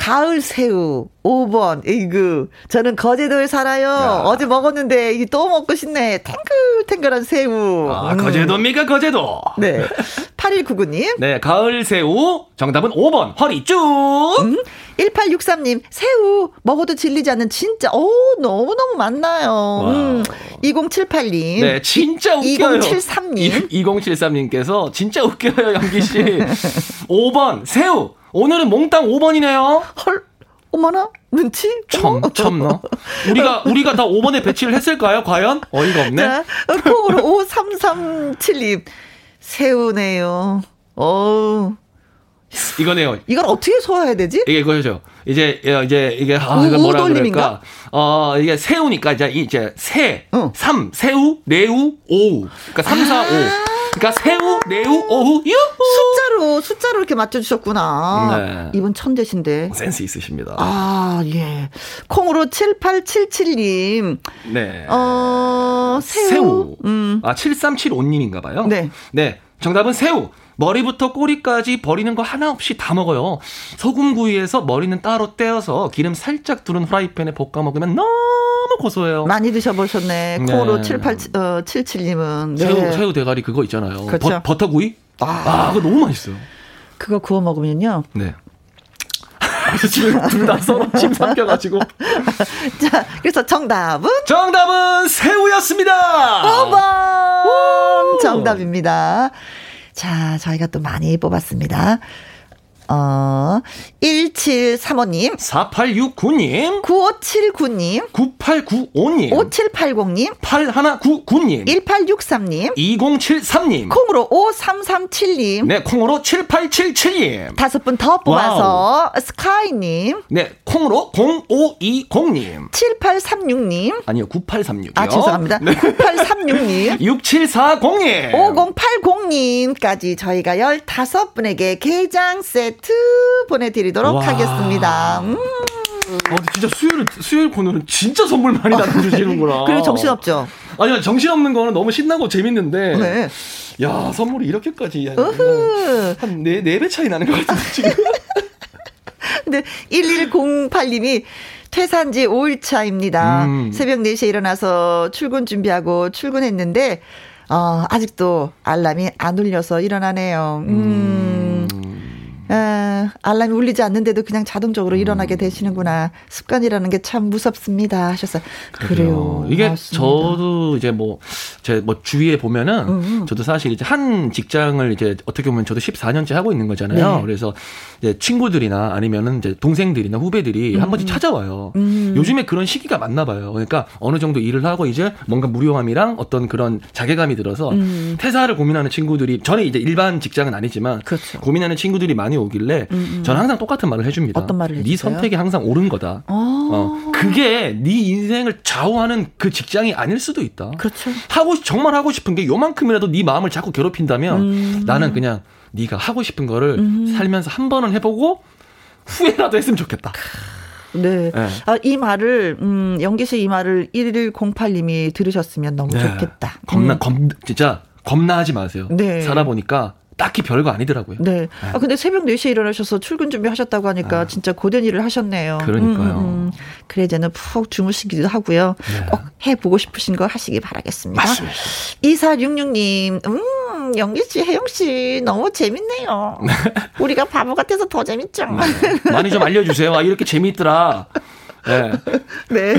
Speaker 1: 가을 새우 5번. 에이그. 저는 거제도에 살아요.
Speaker 5: 야.
Speaker 1: 어제 먹었는데 이게 또 먹고 싶네. 탱글탱글한 새우.
Speaker 5: 아,
Speaker 1: 음.
Speaker 5: 거제도입니까, 거제도?
Speaker 1: 네. 8199님.
Speaker 5: 네, 가을 새우. 정답은 5번. 허리 쭉.
Speaker 1: 1863님, 새우 먹어도 질리지 않는 진짜, 오, 너무너무 많나요. 음, 2078님.
Speaker 5: 네, 진짜 웃겨요.
Speaker 1: 2073님.
Speaker 5: 2073님께서 진짜 웃겨요, 영기 씨. 5번 새우. 오늘은 몽땅 5번이네요.
Speaker 1: 헐, 어머나, 눈치?
Speaker 5: 참, 참나. 우리가, 우리가 다 5번에 배치를 했을까요, 과연? 어이가 없네.
Speaker 1: 자, 콩으로 5337님. 새우네요. 어우.
Speaker 5: 이거네요.
Speaker 1: 이걸 어떻게 소화해야 되지?
Speaker 5: 이게 그거죠. 이제, 이제, 이게, 아,
Speaker 1: 우-
Speaker 5: 이거 뭐라? 그럴까. 어, 이게 새우니까 이제, 이제, 새,
Speaker 1: 어.
Speaker 5: 삼, 새우, 레우, 오우. 그러니까 3, 4, 5. 그러니까 새우, 레우, 오우, 유후!
Speaker 1: 숫자로, 숫자로 이렇게 맞춰주셨구나.
Speaker 5: 네.
Speaker 1: 이분 천재신데.
Speaker 5: 센스 있으십니다.
Speaker 1: 아, 예. 콩으로 7877님.
Speaker 5: 네.
Speaker 1: 어, 새우.
Speaker 5: 새우.
Speaker 1: 음.
Speaker 5: 아, 7375님인가 봐요.
Speaker 1: 네.
Speaker 5: 네. 정답은 새우. 머리부터 꼬리까지 버리는 거 하나 없이 다 먹어요. 소금구이에서 머리는 따로 떼어서 기름 살짝 두른 프라이팬에 볶아 먹으면 너무 고소해요.
Speaker 1: 많이 드셔보셨네.
Speaker 5: 네.
Speaker 1: 콩으로 7877님은. 네.
Speaker 5: 새우, 새우 대가리 그거 있잖아요.
Speaker 1: 그렇죠.
Speaker 5: 버, 터구이
Speaker 1: 아.
Speaker 5: 아, 그거 너무 맛있어요.
Speaker 1: 그거 구워 먹으면요.
Speaker 5: 네. 지금 둘다 서로 침 삼켜가지고.
Speaker 1: 자, 그래서 정답은
Speaker 5: 정답은 새우였습니다.
Speaker 1: 5번! 정답입니다. 자, 저희가 또 많이 뽑았습니다. 어, 1735님,
Speaker 5: 4869님,
Speaker 1: 9579님,
Speaker 5: 9895님,
Speaker 1: 5780님,
Speaker 5: 8199님,
Speaker 1: 1863님,
Speaker 5: 2073님,
Speaker 1: 콩으로 5337님,
Speaker 5: 네, 콩으로 7877님,
Speaker 1: 다섯 분 더 뽑아서 스카이님,
Speaker 5: 네, 콩으로 0520님,
Speaker 1: 7836님,
Speaker 5: 아니요, 9836이요.
Speaker 1: 아, 죄송합니다.
Speaker 5: 네.
Speaker 1: 9836님,
Speaker 5: 6740님,
Speaker 1: 5080님까지 저희가 15분에게 게장 세트 보내드리도록
Speaker 5: 와.
Speaker 1: 하겠습니다. 음,
Speaker 5: 어, 근데 진짜 수요일, 수요일 코너는 진짜 선물 많이 나눠주시는구나.
Speaker 1: 그리고 정신없죠?
Speaker 5: 아니요, 정신없는 거는 너무 신나고 재밌는데.
Speaker 1: 네.
Speaker 5: 야, 선물이 이렇게까지. 한. 한 네, 네 배 차이 나는 것 같은데, 지금.
Speaker 1: 근데 1108님이 퇴사한 지 5일 차입니다.
Speaker 5: 음.
Speaker 1: 새벽 4시에 일어나서 출근 준비하고 출근했는데, 어, 아직도 알람이 안 울려서 일어나네요. 음. 아, 알람이 울리지 않는데도 그냥 자동적으로 일어나게 되시는구나. 습관이라는 게 참 무섭습니다. 하셨어요. 그래요.
Speaker 5: 이게
Speaker 1: 맞습니다.
Speaker 5: 저도 이제 뭐, 제 뭐 주위에 보면은, 저도 사실 이제 한 직장을 이제 어떻게 보면 저도 14년째 하고 있는 거잖아요.
Speaker 1: 네.
Speaker 5: 그래서 이제 친구들이나 아니면은 이제 동생들이나 후배들이 한 번씩 찾아와요. 요즘에 그런 시기가 맞나 봐요. 그러니까 어느 정도 일을 하고 이제 뭔가 무료함이랑 어떤 그런 자괴감이 들어서 퇴사를 고민하는 친구들이, 저는 이제 일반 직장은 아니지만,
Speaker 1: 그렇죠.
Speaker 5: 고민하는 친구들이 많이 오길래, 저는 항상 똑같은 말을 해줍니다.
Speaker 1: 어떤 말을
Speaker 5: 네
Speaker 1: 해주세요?
Speaker 5: 선택이 항상 옳은 거다. 어, 그게 네 인생을 좌우하는 그 직장이 아닐 수도 있다.
Speaker 1: 그렇죠.
Speaker 5: 하고 정말 하고 싶은 게 요만큼이라도 네 마음을 자꾸 괴롭힌다면
Speaker 1: 음.
Speaker 5: 나는 그냥 네가 하고 싶은 거를 살면서 한 번은 해보고 후회라도 했으면 좋겠다.
Speaker 1: 네.
Speaker 5: 네.
Speaker 1: 아, 이 말을, 음, 영기 씨 이 말을 1108님이 들으셨으면 너무 좋겠다.
Speaker 5: 겁나
Speaker 1: 음.
Speaker 5: 겁 진짜 겁나하지 마세요.
Speaker 1: 네.
Speaker 5: 살아보니까 딱히 별거 아니더라고요.
Speaker 1: 네. 아, 근데 새벽 4시에 일어나셔서 출근 준비하셨다고 하니까 진짜 고된 일을 하셨네요.
Speaker 5: 아.
Speaker 1: 음,
Speaker 5: 그러니까요.
Speaker 1: 그래, 이제는 푹 주무시기도 하고요. 꼭 해보고 싶으신 거 하시기 바라겠습니다.
Speaker 5: 네. 맞습니다.
Speaker 1: 2466님, 음, 영기 씨, 혜영 씨, 너무 재밌네요. 우리가 바보 같아서 더 재밌죠?
Speaker 5: 많이 좀 알려주세요. 아, 이렇게 재미있더라. 네.
Speaker 1: 네.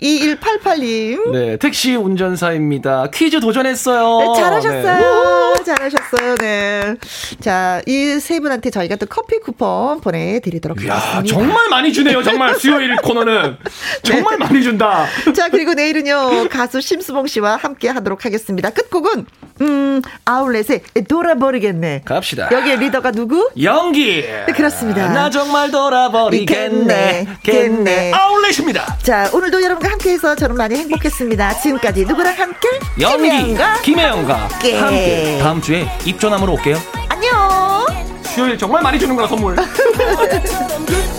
Speaker 1: 2188님.
Speaker 5: 네, 택시 운전사입니다. 퀴즈 도전했어요.
Speaker 1: 네, 잘하셨어요. 잘하셨어요. 네. 자, 이 세 분한테 저희가 또 커피 쿠폰 보내드리도록
Speaker 5: 네. 이야,
Speaker 1: 하겠습니다.
Speaker 5: 정말 많이 주네요. 정말 수요일 코너는 정말 많이 준다.
Speaker 1: 자, 그리고 내일은요, 가수 심수봉 씨와 함께 하도록 하겠습니다. 끝곡은, 음, 아울렛의 돌아버리겠네.
Speaker 5: 갑시다.
Speaker 1: 여기에 리더가 누구?
Speaker 5: 연기.
Speaker 1: 네, 그렇습니다.
Speaker 5: 나 정말 돌아버리겠네.
Speaker 1: 겠네,
Speaker 5: 겠네.
Speaker 1: 겠네.
Speaker 5: 아 울렛입니다.
Speaker 1: 자, 오늘도 여러분과 함께해서 저는 많이 행복했습니다. 지금까지 누구랑 함께?
Speaker 5: 연기.
Speaker 1: 김혜영과
Speaker 5: 김혜영과
Speaker 1: 함께.
Speaker 5: 함께. 다음 주에 입조남으로 올게요.
Speaker 1: 안녕!
Speaker 5: 수요일 정말 많이 주는 거라 선물.
Speaker 6: 그